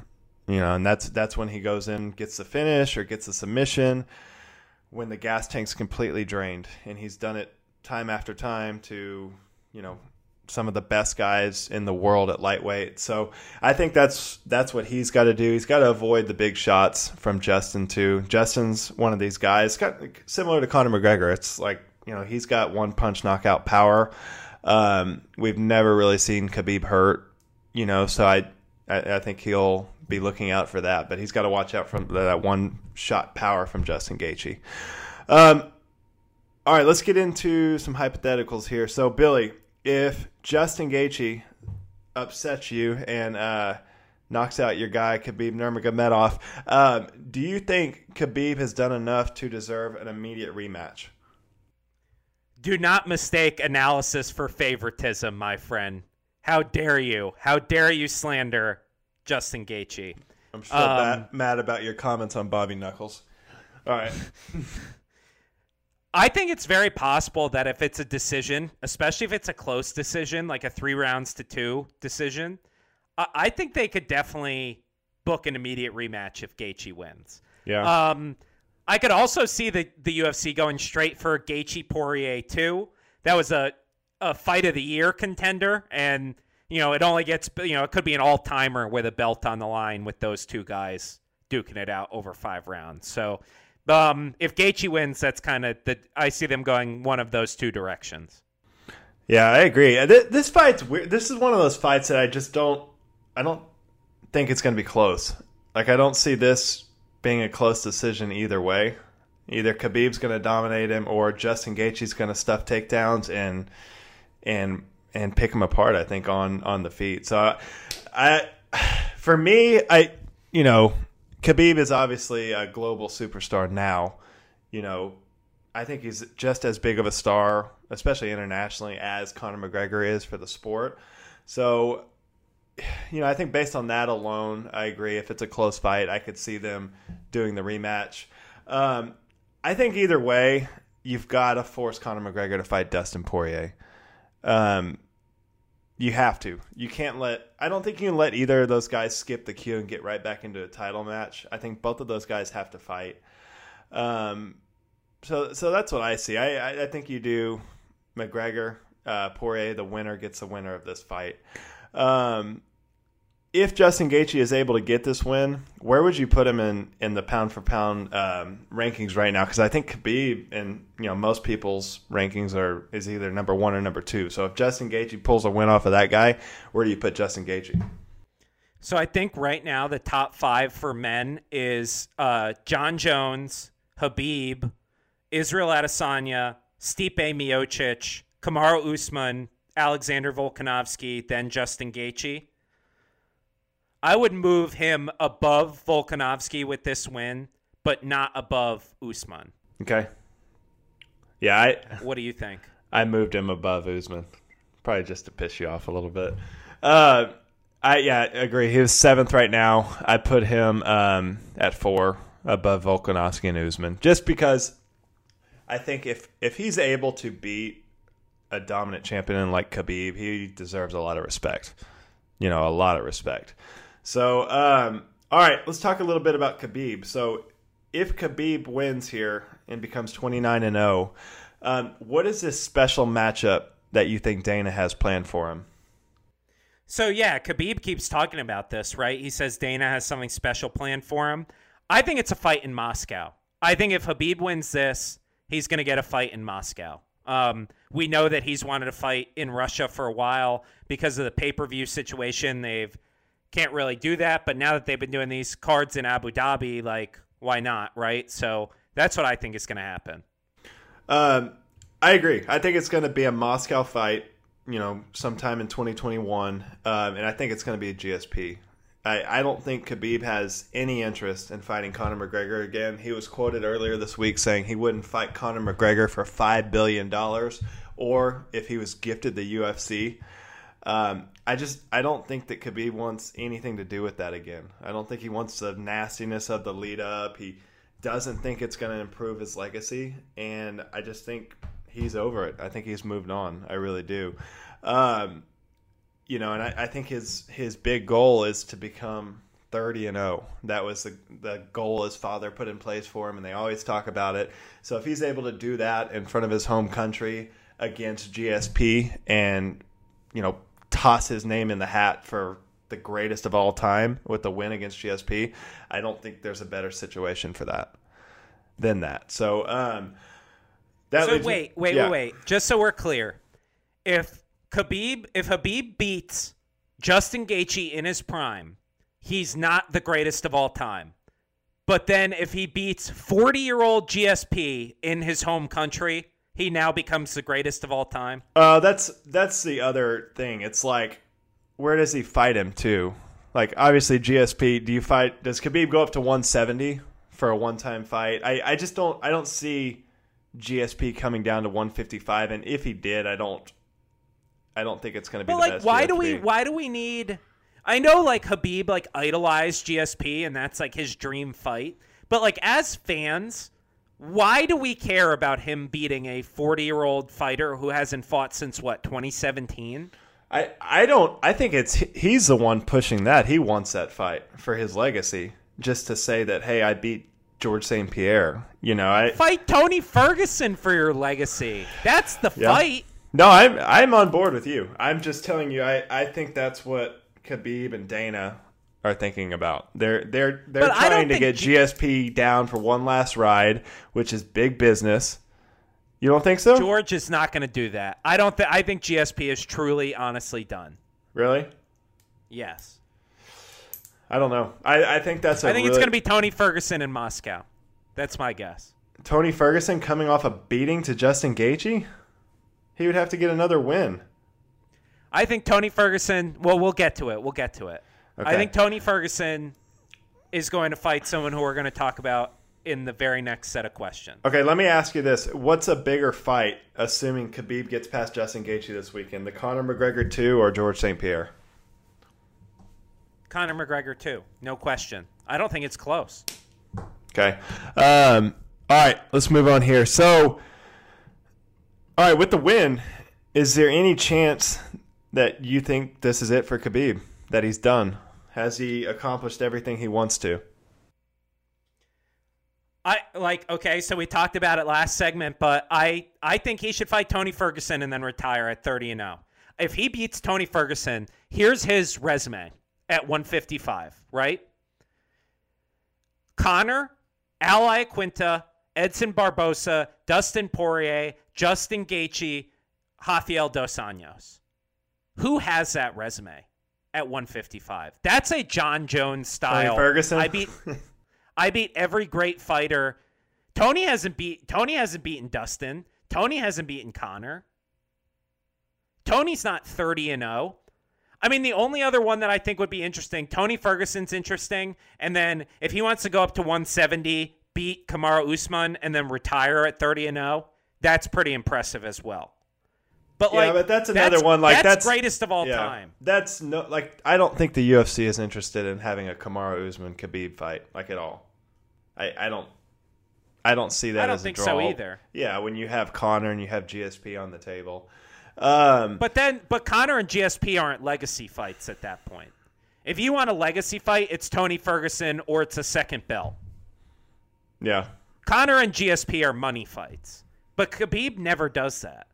You know, and that's that's when he goes in, gets the finish or gets the submission when the gas tank's completely drained. And he's done it time after time to, you know, some of the best guys in the world at lightweight. So I think that's that's what he's got to do. He's got to avoid the big shots from Justin too. Justin's one of these guys, got similar to Conor McGregor. It's like you know he's got one punch knockout power. Um, we've never really seen Khabib hurt, you know. So I, I, I think he'll be looking out for that. But he's got to watch out from that one shot power from Justin Gaethje. Um, all right, let's get into some hypotheticals here. So Billy, if Justin Gaethje upsets you and uh, knocks out your guy Khabib Nurmagomedov, um, do you think Khabib has done enough to deserve an immediate rematch? Do not mistake analysis for favoritism, my friend. How dare you? How dare you slander Justin Gaethje? I'm still um, mad, mad about your comments on Bobby Knuckles. All right. I think it's very possible that if it's a decision, especially if it's a close decision, like a three rounds to two decision, I, I think they could definitely book an immediate rematch if Gaethje wins. Yeah. Um, I could also see the the UFC going straight for Gaethje Poirier too. That was a a fight of the year contender, and you know it only gets you know it could be an all timer with a belt on the line with those two guys duking it out over five rounds. So. Um, if Gaethje wins, that's kind of the. I see them going one of those two directions. Yeah, I agree. Uh, This fight's weird. This is one of those fights that I just don't. I don't think it's going to be close. Like I don't see this being a close decision either way. Either Khabib's going to dominate him, or Justin Gaethje's going to stuff takedowns and and and pick him apart. I think on on the feet. So I, for me, I you know, Khabib is obviously a global superstar now. You know, I think he's just as big of a star, especially internationally, as Conor McGregor is for the sport. So, you know, I think based on that alone, I agree. If it's a close fight, I could see them doing the rematch. Um, I think either way, you've got to force Conor McGregor to fight Dustin Poirier. Um, you have to. You can't let. I don't think you can let either of those guys skip the queue and get right back into a title match. I think both of those guys have to fight. Um, so so that's what I see. I I, I think you do McGregor uh, Poirier. The winner gets the winner of this fight. Um, if Justin Gaethje is able to get this win, where would you put him in, in the pound for pound um, rankings right now? Because I think Khabib and you know most people's rankings are is either number one or number two. So if Justin Gaethje pulls a win off of that guy, where do you put Justin Gaethje? So I think right now the top five for men is uh, Jon Jones, Khabib, Israel Adesanya, Stipe Miocic, Kamaru Usman, Alexander Volkanovski, then Justin Gaethje. I would move him above Volkanovski with this win, but not above Usman. Okay. Yeah, I What do you think? I moved him above Usman, probably just to piss you off a little bit. Uh, I yeah, agree. He was seventh right now. I put him um, at four above Volkanovski and Usman, just because I think if if he's able to beat a dominant champion like Khabib, he deserves a lot of respect. You know, a lot of respect. So, um, all right, let's talk a little bit about Khabib. So, if Khabib wins here and becomes 29 and 0, um, what is this special matchup that you think Dana has planned for him? So yeah, Khabib keeps talking about this, right? He says Dana has something special planned for him. I think it's a fight in Moscow. I think if Khabib wins this, he's going to get a fight in Moscow. Um, we know that he's wanted to fight in Russia for a while because of the pay per view situation. They've can't really do that, but now that they've been doing these cards in Abu Dhabi, like why not, right? So that's what I think is going to happen. Um, I agree. I think it's going to be a Moscow fight, you know, sometime in 2021, um, and I think it's going to be a GSP. I, I don't think Khabib has any interest in fighting Conor McGregor again. He was quoted earlier this week saying he wouldn't fight Conor McGregor for five billion dollars, or if he was gifted the UFC. Um, I just I don't think that Khabib wants anything to do with that again. I don't think he wants the nastiness of the lead up. He doesn't think it's going to improve his legacy, and I just think he's over it. I think he's moved on. I really do. Um, you know, and I, I think his his big goal is to become thirty and zero. That was the the goal his father put in place for him, and they always talk about it. So if he's able to do that in front of his home country against GSP, and you know, toss his name in the hat for the greatest of all time with the win against GSP, I don't think there's a better situation for that than that. So, um, that So wait, wait, yeah. wait, wait. Just so we're clear, if Khabib, if Khabib beats Justin Gaethje in his prime, he's not the greatest of all time. But then if he beats 40-year-old GSP in his home country, he now becomes the greatest of all time. Uh, that's that's the other thing. It's like, where does he fight him to? Like, obviously, GSP. Do you fight? Does Khabib go up to 170 for a one-time fight? I, I just don't. I don't see GSP coming down to 155. And if he did, I don't. I don't think it's going to be But the like, best. why do we? Why do we need? I know like Khabib like idolized GSP and that's like his dream fight. But like as fans, Why do we care about him beating a 40 year old fighter who hasn't fought since what 2017? I I don't. I think it's he's the one pushing that. He wants that fight for his legacy, just to say that hey, I beat George St. Pierre. You know, I fight Tony Ferguson for your legacy. That's the yeah. fight. No, I'm I'm on board with you. I'm just telling you. I I think that's what Khabib and Dana are thinking about. They're they're they're but trying to get G- GSP down for one last ride, which is big business. You don't think so? George is not going to do that. I don't. think. I think GSP is truly, honestly done. Really? Yes. I don't know. I, I think that's. I think really... it's going to be Tony Ferguson in Moscow. That's my guess. Tony Ferguson coming off a beating to Justin Gaethje. He would have to get another win. I think Tony Ferguson. Well, we'll get to it. We'll get to it. Okay. I think Tony Ferguson is going to fight someone who we're going to talk about in the very next set of questions. Okay, let me ask you this: What's a bigger fight, assuming Khabib gets past Justin Gaethje this weekend, the Conor McGregor two or George St. Pierre? Conor McGregor two, no question. I don't think it's close. Okay. Um, all right, let's move on here. So, all right, with the win, is there any chance that you think this is it for Khabib? That he's done? Has he accomplished everything he wants to? I like okay, so we talked about it last segment, but I I think he should fight Tony Ferguson and then retire at 30 and 0. If he beats Tony Ferguson, here's his resume at 155, right? Conor, Al Iaquinta, Edson Barbosa, Dustin Poirier, Justin Gaethje, Rafael Dos Anjos. Who has that resume at 155? That's a Jon Jones style. Tony Ferguson. I beat I beat every great fighter. Tony hasn't beat Tony hasn't beaten Dustin. Tony hasn't beaten Conor. Tony's not 30 and 0. I mean, the only other one that I think would be interesting, Tony Ferguson's interesting. And then if he wants to go up to 170, beat Kamaru Usman, and then retire at 30 and 0, that's pretty impressive as well. But yeah, like, but that's another that's, one. Like that's, that's, greatest of all yeah, time. That's no like I don't think the UFC is interested in having a Kamaru Usman Khabib fight like at all. I, I don't I don't see that. I don't as think a draw. so either. Yeah, when you have Conor and you have GSP on the table. Um, but then, but Conor and GSP aren't legacy fights at that point. If you want a legacy fight, it's Tony Ferguson or it's a second belt. Yeah. Conor and GSP are money fights, but Khabib never does that.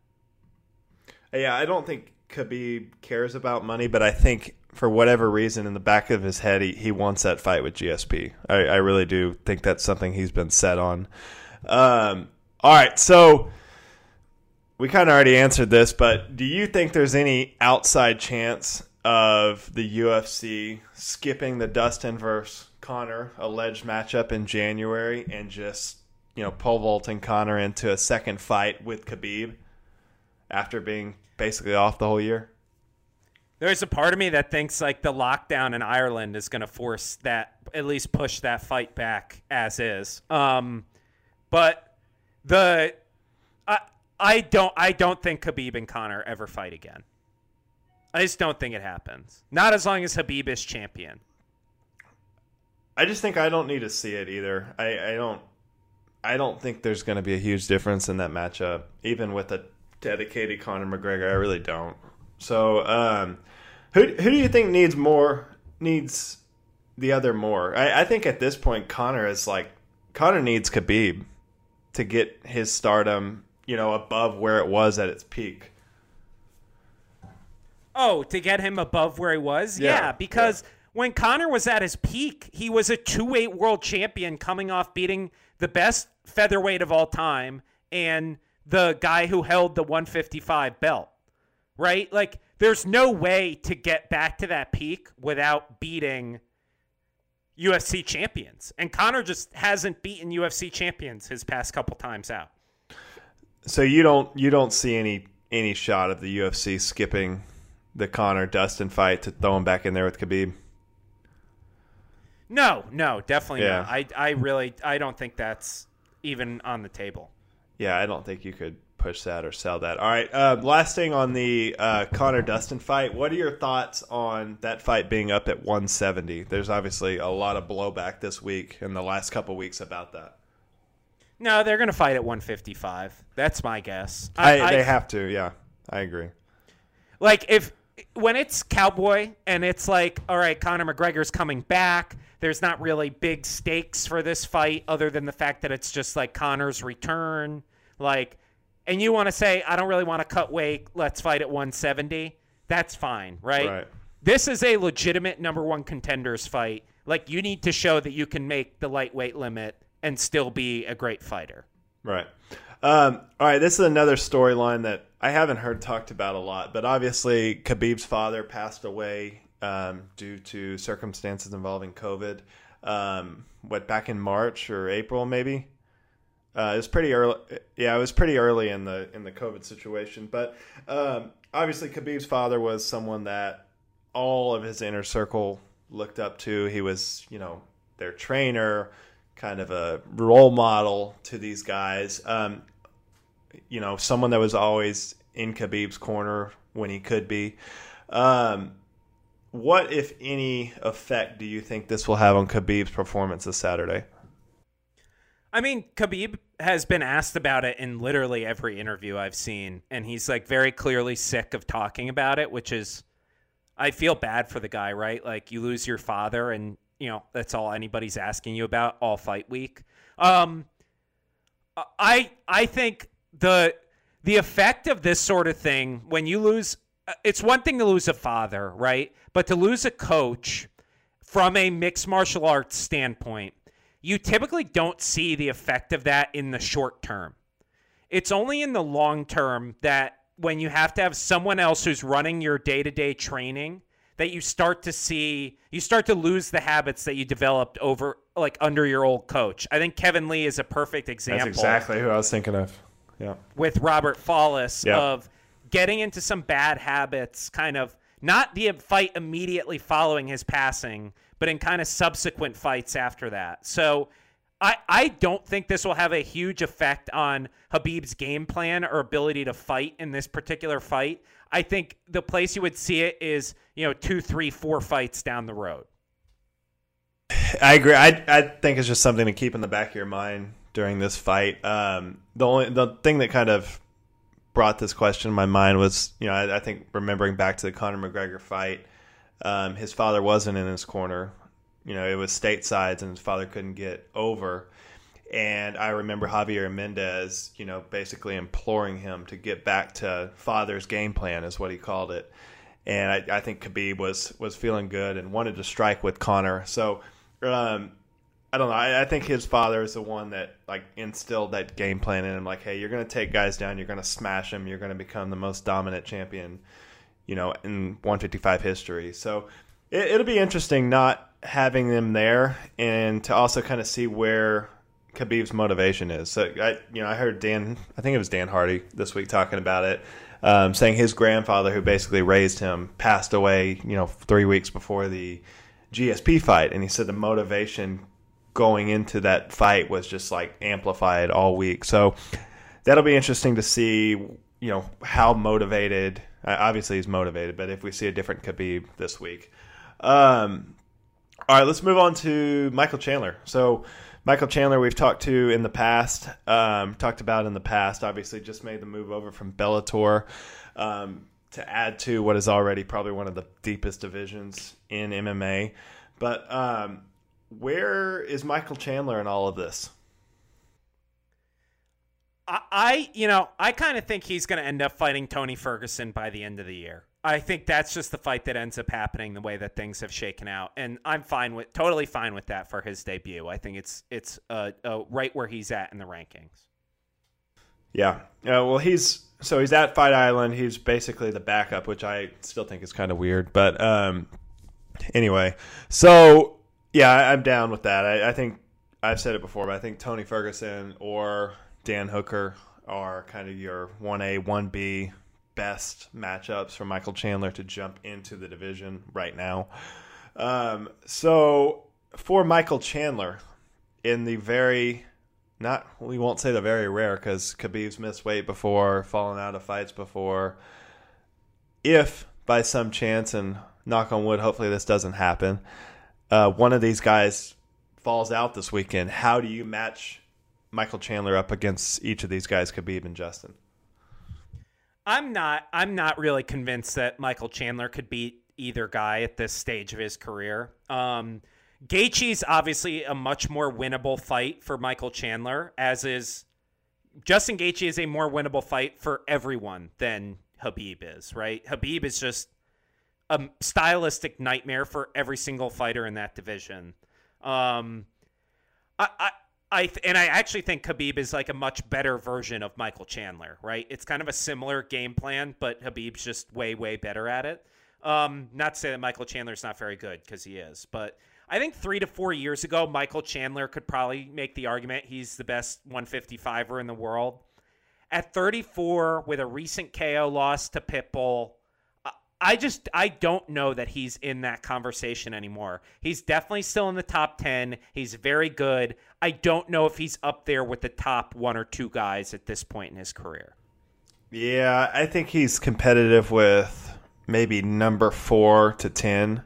Yeah, I don't think Khabib cares about money, but I think for whatever reason in the back of his head he, he wants that fight with GSP. I, I really do think that's something he's been set on. Um, all right, so we kind of already answered this, but do you think there's any outside chance of the UFC skipping the Dustin versus Conor alleged matchup in January and just you know pole vaulting Conor into a second fight with Khabib after being basically off the whole year? There's a part of me that thinks like the lockdown in Ireland is going to force that at least push that fight back as is. Um, but the I I don't I don't think Khabib and Conor ever fight again. I just don't think it happens. Not as long as Khabib is champion. I just think I don't need to see it either. I, I don't I don't think there's going to be a huge difference in that matchup, even with a dedicated Conor McGregor. I really don't. So, um, who who do you think needs more needs the other more? I, I think at this point Conor is like Conor needs Khabib to get his stardom, you know, above where it was at its peak. Oh, to get him above where he was? Yeah, yeah because yeah. when Conor was at his peak, he was a two-weight world champion coming off beating the best featherweight of all time and the guy who held the 155 belt. Right? Like there's no way to get back to that peak without beating UFC champions. And Conor just hasn't beaten UFC champions his past couple times out. So you don't you don't see any any shot of the UFC skipping the Conor Dustin fight to throw him back in there with Khabib? No, no, definitely yeah. not. I I really I don't think that's even on the table. Yeah, I don't think you could push that or sell that. All right. Uh, last thing on the uh, Conor Dustin fight. What are your thoughts on that fight being up at 170? There's obviously a lot of blowback this week and the last couple weeks about that. No, they're going to fight at 155. That's my guess. I, I, they have to. Yeah, I agree. Like if when it's Cowboy and it's like, all right, Conor McGregor's coming back. There's not really big stakes for this fight other than the fact that it's just like Conor's return. Like, and you want to say, I don't really want to cut weight. Let's fight at 170. That's fine, right? Right. This is a legitimate number one contenders fight. Like, you need to show that you can make the lightweight limit and still be a great fighter. Right. Um, all right. This is another storyline that I haven't heard talked about a lot, but obviously Khabib's father passed away um, due to circumstances involving COVID. Um, what back in March or April, maybe. Uh, it was pretty early. Yeah, it was pretty early in the in the COVID situation. But um, obviously, Khabib's father was someone that all of his inner circle looked up to. He was, you know, their trainer, kind of a role model to these guys. Um, you know, someone that was always in Khabib's corner when he could be. Um, what, if any, effect do you think this will have on Khabib's performance this Saturday? I mean, Khabib has been asked about it in literally every interview I've seen, and he's like very clearly sick of talking about it, which is, I feel bad for the guy, right? Like you lose your father, and you know that's all anybody's asking you about all fight week. Um, I I think the the effect of this sort of thing when you lose Uh, it's one thing to lose a father, right? But to lose a coach from a mixed martial arts standpoint, you typically don't see the effect of that in the short term. It's only in the long term that when you have to have someone else who's running your day-to-day training that you start to see you start to lose the habits that you developed over like under your old coach. I think Kevin Lee is a perfect example. That's exactly who I was thinking of. Yeah. With Robert Follis yeah. of getting into some bad habits, kind of not the fight immediately following his passing, but in kind of subsequent fights after that. So I, I don't think this will have a huge effect on Khabib's game plan or ability to fight in this particular fight. I think the place you would see it is, you know, two, three, four fights down the road. I agree. I, I think it's just something to keep in the back of your mind during this fight. Um, the only the thing that kind of brought this question in my mind was, you know, I, I think remembering back to the Conor McGregor fight, um, his father wasn't in his corner. You know, it was statesides, and his father couldn't get over. And I remember Javier Mendez, you know, basically imploring him to get back to father's game plan, is what he called it. And I, I think Khabib was was feeling good and wanted to strike with Conor. So um, I don't know. I, I, think his father is the one that like instilled that game plan in him. Like, hey, you're to take guys down. You're to smash them. You're to become the most dominant champion, you know, in 155 history. So it, it'll be interesting not having them there and to also kind of see where Khabib's motivation is. So I, you know, I heard Dan. I think it was Dan Hardy this week talking about it. Um, saying his grandfather, who basically raised him, passed away, you know, three weeks before the GSP fight, and he said the motivation going into that fight was just like amplified all week. So that'll be interesting to see, you know, how motivated. Uh, obviously, he's motivated, but if we see a different Khabib this week. Um, all right, let's move on to Michael Chandler. So, Michael Chandler, we've talked to in the past, um, talked about in the past. Obviously, just made the move over from Bellator um, to add to what is already probably one of the deepest divisions in MMA. But um, where is Michael Chandler in all of this? I, you know, I kind of think he's going to end up fighting Tony Ferguson by the end of the year. I think that's just the fight that ends up happening the way that things have shaken out, and I'm fine with, totally fine with that for his debut. I think it's it's uh, uh, right where he's at in the rankings. Yeah, uh, well, he's so he's at Fight Island. He's basically the backup, which I still think is kind of weird. But um, anyway, so yeah, I, am down with that. I, I, think I've said it before, but I think Tony Ferguson or Dan Hooker are kind of your one A, one B best matchups for Michael Chandler to jump into the division right now. Um, so for Michael Chandler, in the very not we won't say the very rare because Khabib's missed weight before, fallen out of fights before. If by some chance and knock on wood, hopefully this doesn't happen uh, one of these guys falls out this weekend, how do you match Michael Chandler up against each of these guys, Khabib and Justin. I'm not. I'm not really convinced that Michael Chandler could beat either guy at this stage of his career. Um, Gaethje's obviously a much more winnable fight for Michael Chandler, as is Justin Gaethje is a more winnable fight for everyone than Khabib is. Right? Khabib is just a stylistic nightmare for every single fighter in that division. Um, I, I I and I actually think Khabib is like a much better version of Michael Chandler, right? It's kind of a similar game plan, but Khabib's just way way better at it. Um, not to say that Michael Chandler's not very good because he is, but I think three to four years ago, Michael Chandler could probably make the argument he's the best 155er in the world. At 34, with a recent KO loss to Pitbull, I just I don't know that he's in that conversation anymore. He's definitely still in the top 10. He's very good. I don't know if he's up there with the top one or two guys at this point in his career. Yeah, I think he's competitive with maybe number 4 to 10,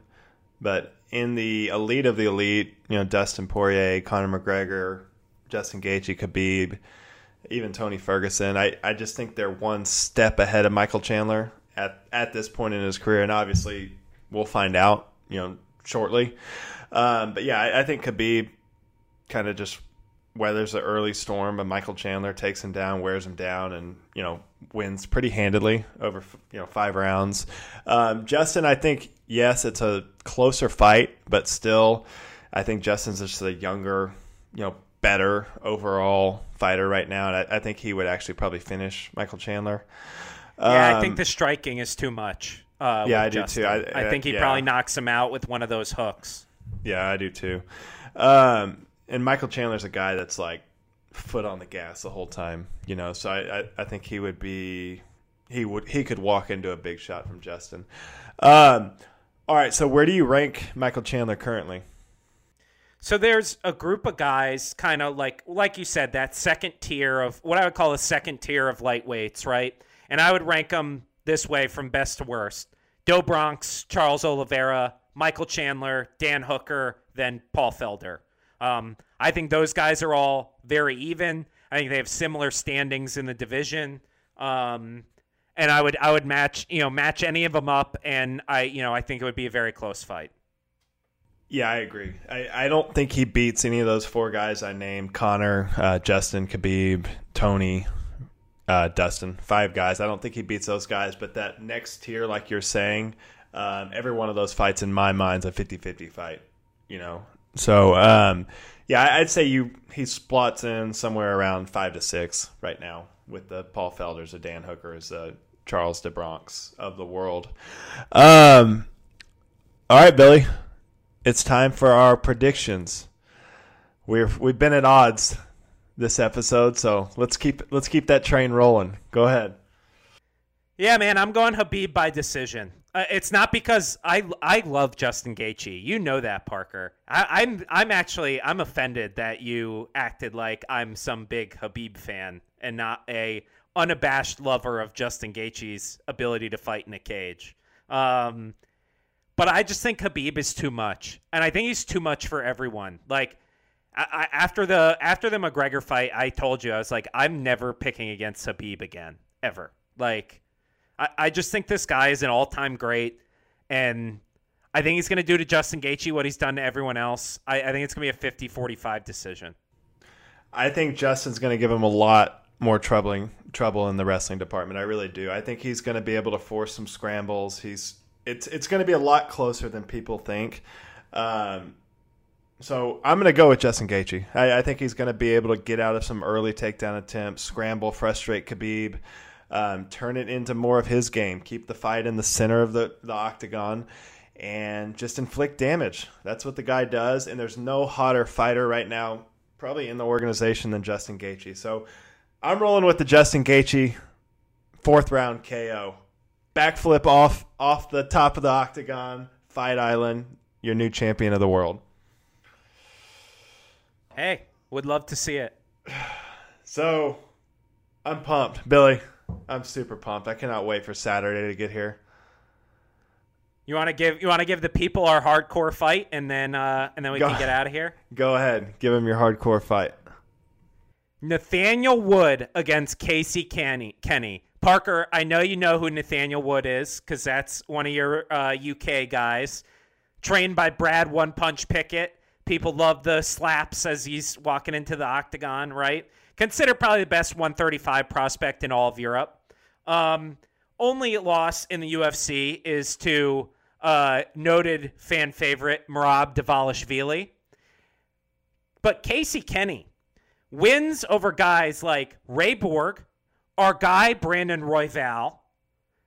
but in the elite of the elite, you know, Dustin Poirier, Conor McGregor, Justin Gaethje, Khabib, even Tony Ferguson. I, I just think they're one step ahead of Michael Chandler at at this point in his career, and obviously we'll find out, you know, shortly. Um, but yeah, I, I think Khabib kind of just weathers the early storm, but Michael Chandler takes him down, wears him down, and you know wins pretty handedly over you know five rounds. Um, Justin, I think yes, it's a closer fight, but still, I think Justin's just a younger, you know, better overall fighter right now, and I, I think he would actually probably finish Michael Chandler. Yeah, I think um, the striking is too much. Uh, yeah, I Justin. do too. I, I think he yeah. probably knocks him out with one of those hooks. Yeah, I do too. Um, and Michael Chandler's a guy that's like foot on the gas the whole time, you know. So I, I, I, think he would be he would he could walk into a big shot from Justin. Um, all right, so where do you rank Michael Chandler currently? So there's a group of guys, kind of like like you said, that second tier of what I would call a second tier of lightweights, right? And I would rank them this way from best to worst. Do Bronx, Charles Oliveira, Michael Chandler, Dan Hooker, then Paul Felder. Um, I think those guys are all very even. I think they have similar standings in the division. Um, and I would I would match you know match any of them up, and I you know I think it would be a very close fight. Yeah, I agree. I, I don't think he beats any of those four guys I named: Conor, uh, Justin, Khabib, Tony, uh, Dustin. Five guys. I don't think he beats those guys, but that next tier, like you're saying, um, every one of those fights in my mind's a 50-50 fight. You know, so um, yeah, I'd say you he splots in somewhere around five to six right now with the Paul Felders, the Dan Hookers, the Charles DeBronx of the world. Um, all right, Billy, it's time for our predictions. We're we've been at odds this episode, so let's keep let's keep that train rolling. Go ahead. Yeah, man, I'm going Khabib by decision. Uh, it's not because I I love Justin Gaethje. You know that, Parker. I, am I'm, I'm actually I'm offended that you acted like I'm some big Khabib fan and not a unabashed lover of Justin Gaethje's ability to fight in a cage. Um, but I just think Khabib is too much, and I think he's too much for everyone. Like I, after the after the McGregor fight, I told you I was like I'm never picking against Khabib again ever. Like I, I just think this guy is an all time great, and I think he's going to do to Justin Gaethje what he's done to everyone else. I, I think it's going to be a 50 45 decision. I think Justin's going to give him a lot more troubling trouble in the wrestling department. I really do. I think he's going to be able to force some scrambles. He's it's it's going to be a lot closer than people think. Um, so I'm going to go with Justin Gaethje. I, I think he's going to be able to get out of some early takedown attempts, scramble, frustrate Khabib um, turn it into more of his game. Keep the fight in the center of the, the octagon and just inflict damage. That's what the guy does. And there's no hotter fighter right now, probably in the organization, than Justin Gaethje. So I'm rolling with the Justin Gaethje fourth round KO. Backflip off off the top of the octagon, Fight Island, your new champion of the world. Hey, would love to see it. So, I'm pumped, Billy. I'm super pumped. I cannot wait for Saturday to get here. You want to give you want to give the people our hardcore fight, and then uh, and then we Go, can get out of here. Go ahead, give them your hardcore fight. Nathaniel Wood against Casey Kenny. Kenny. Parker, I know you know who Nathaniel Wood is because that's one of your uh, UK guys. Trained by Brad One Punch Pickett. People love the slaps as he's walking into the octagon, right? Considered probably the best 135 prospect in all of Europe. Um, only loss in the UFC is to uh, noted fan favorite Merab Dvalishvili. But Casey Kenny wins over guys like Ray Borg, our guy Brandon Royval,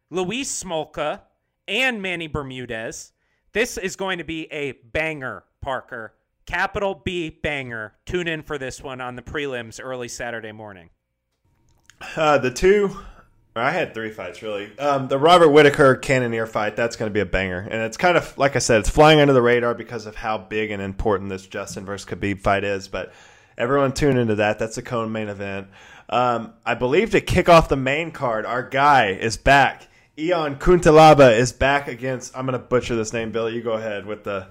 Louis Smolka, and Manny Bermudez. This is going to be a banger, Parker. Capital B banger. Tune in for this one on the prelims early Saturday morning. Uh, the two, I had three fights really. Um, the Robert Whittaker Cannonier fight, that's going to be a banger, and it's kind of like I said, it's flying under the radar because of how big and important this Justin versus Khabib fight is. But everyone tune into that. That's a co-main event. Um, I believe to kick off the main card, our guy is back. Ion Cutelaba is back against. I'm going to butcher this name, Billy. You go ahead with the.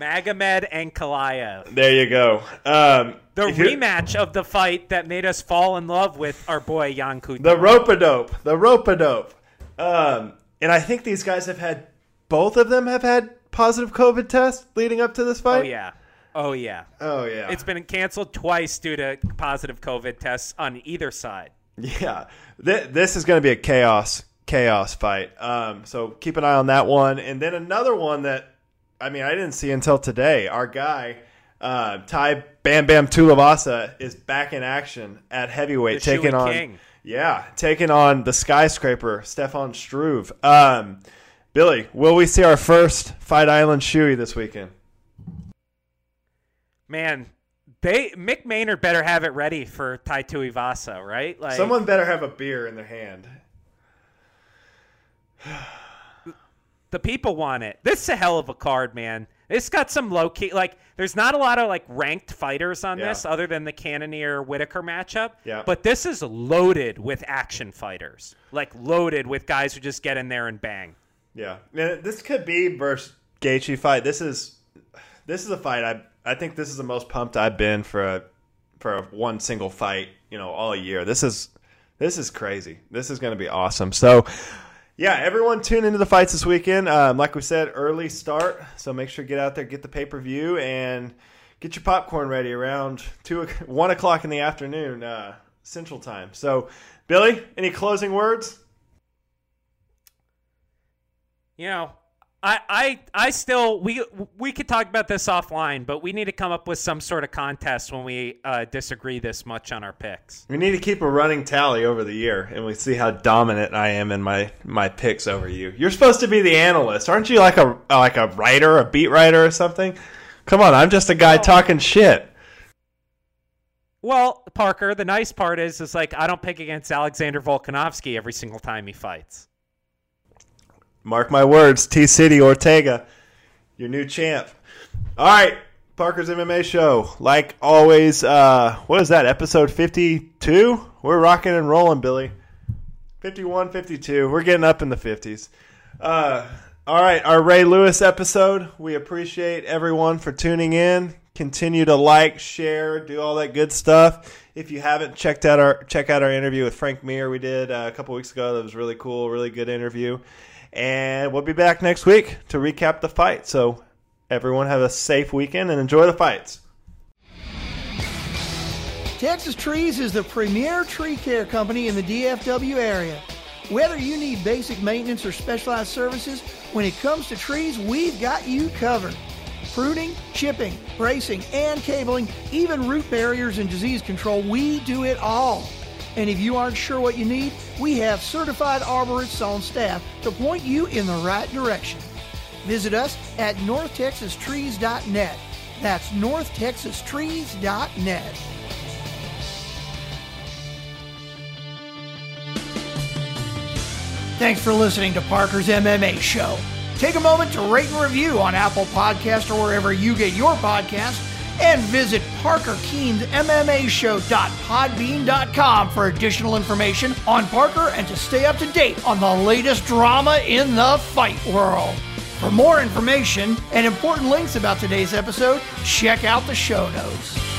Magomed Ankalaev. There you go. Um, The rematch of the fight that made us fall in love with our boy Jan. The rope-a-dope. The rope-a-dope. Um, and I think these guys have had, both of them have had positive COVID tests leading up to this fight. oh yeah. Oh yeah. Oh, yeah. It's been canceled twice due to positive COVID tests on either side. Yeah. Th- this is going to be a chaos, chaos fight. Um, so keep an eye on that one. And then another one that, I mean, I didn't see until today. Our guy, uh, Tai Bam Bam Tuivasa, is back in action at heavyweight, The taking on. King. Yeah, taking on the skyscraper, Stefan Struve. Um, Billy, will we see our first Fight Island Shoey this weekend? Man, they Mick Maynard better have it ready for Tai Tuivasa, right? Like Someone better have a beer in their hand. The people want it. This is a hell of a card, man. It's got some low key like there's not a lot of like ranked fighters on Yeah. this other than the Cannonier Whittaker matchup. Yeah. But this is loaded with action fighters. Like loaded with guys who just get in there and bang. Yeah, Man, this could be versus Gaethje fight. This is this is a fight. I I think this is the most pumped I've been for a for a one single fight. You know, all year. This is this is crazy. This is going to be awesome. So. Yeah, everyone tune into the fights this weekend. Um, like we said, early start, so make sure to get out there, get the pay per view, and get your popcorn ready around two, one o'clock in the afternoon, uh, Central Time. So, Billy, any closing words? You know, I, I, I still we we could talk about this offline, but we need to come up with some sort of contest when we uh, disagree this much on our picks. We need to keep a running tally over the year, and we see how dominant I am in my my picks over you. You're supposed to be the analyst, aren't you? Like a like a writer, a beat writer, or something. Come on, I'm just a guy talking shit. Well, Parker, the nice part is is like I don't pick against Alexander Volkanovsky every single time he fights. Mark my words, T City Ortega, your new champ. All right, Parker's MMA show. Like always, uh, what is that? Episode 52? We're rocking and rolling, Billy. 51, 52. We're getting up in the 50s. Uh, all right, our Ray Lewis episode. We appreciate everyone for tuning in. Continue to like, share, do all that good stuff. If you haven't checked out our check out our interview with Frank Mir we did uh, a couple weeks ago. That was really cool, really good interview. And we'll be back next week to recap the fight. So everyone have a safe weekend and enjoy the fights. Texas Trees is the premier tree care company in the DFW area. Whether you need basic maintenance or specialized services, when it comes to trees, we've got you covered. Pruning, chipping, bracing, and cabling, even root barriers and disease control, we do it all. And if you aren't sure what you need, we have certified arborists on staff to point you in the right direction. Visit us at northtexastrees.net. That's northtexastrees.net. Thanks for listening to Parker's MMA Show. Take a moment to rate and review on Apple Podcast or wherever you get your podcast, and visit parkerkeensmmashow.podbean.com for additional information on Parker and to stay up to date on the latest drama in the fight world. For more information and important links about today's episode, check out the show notes.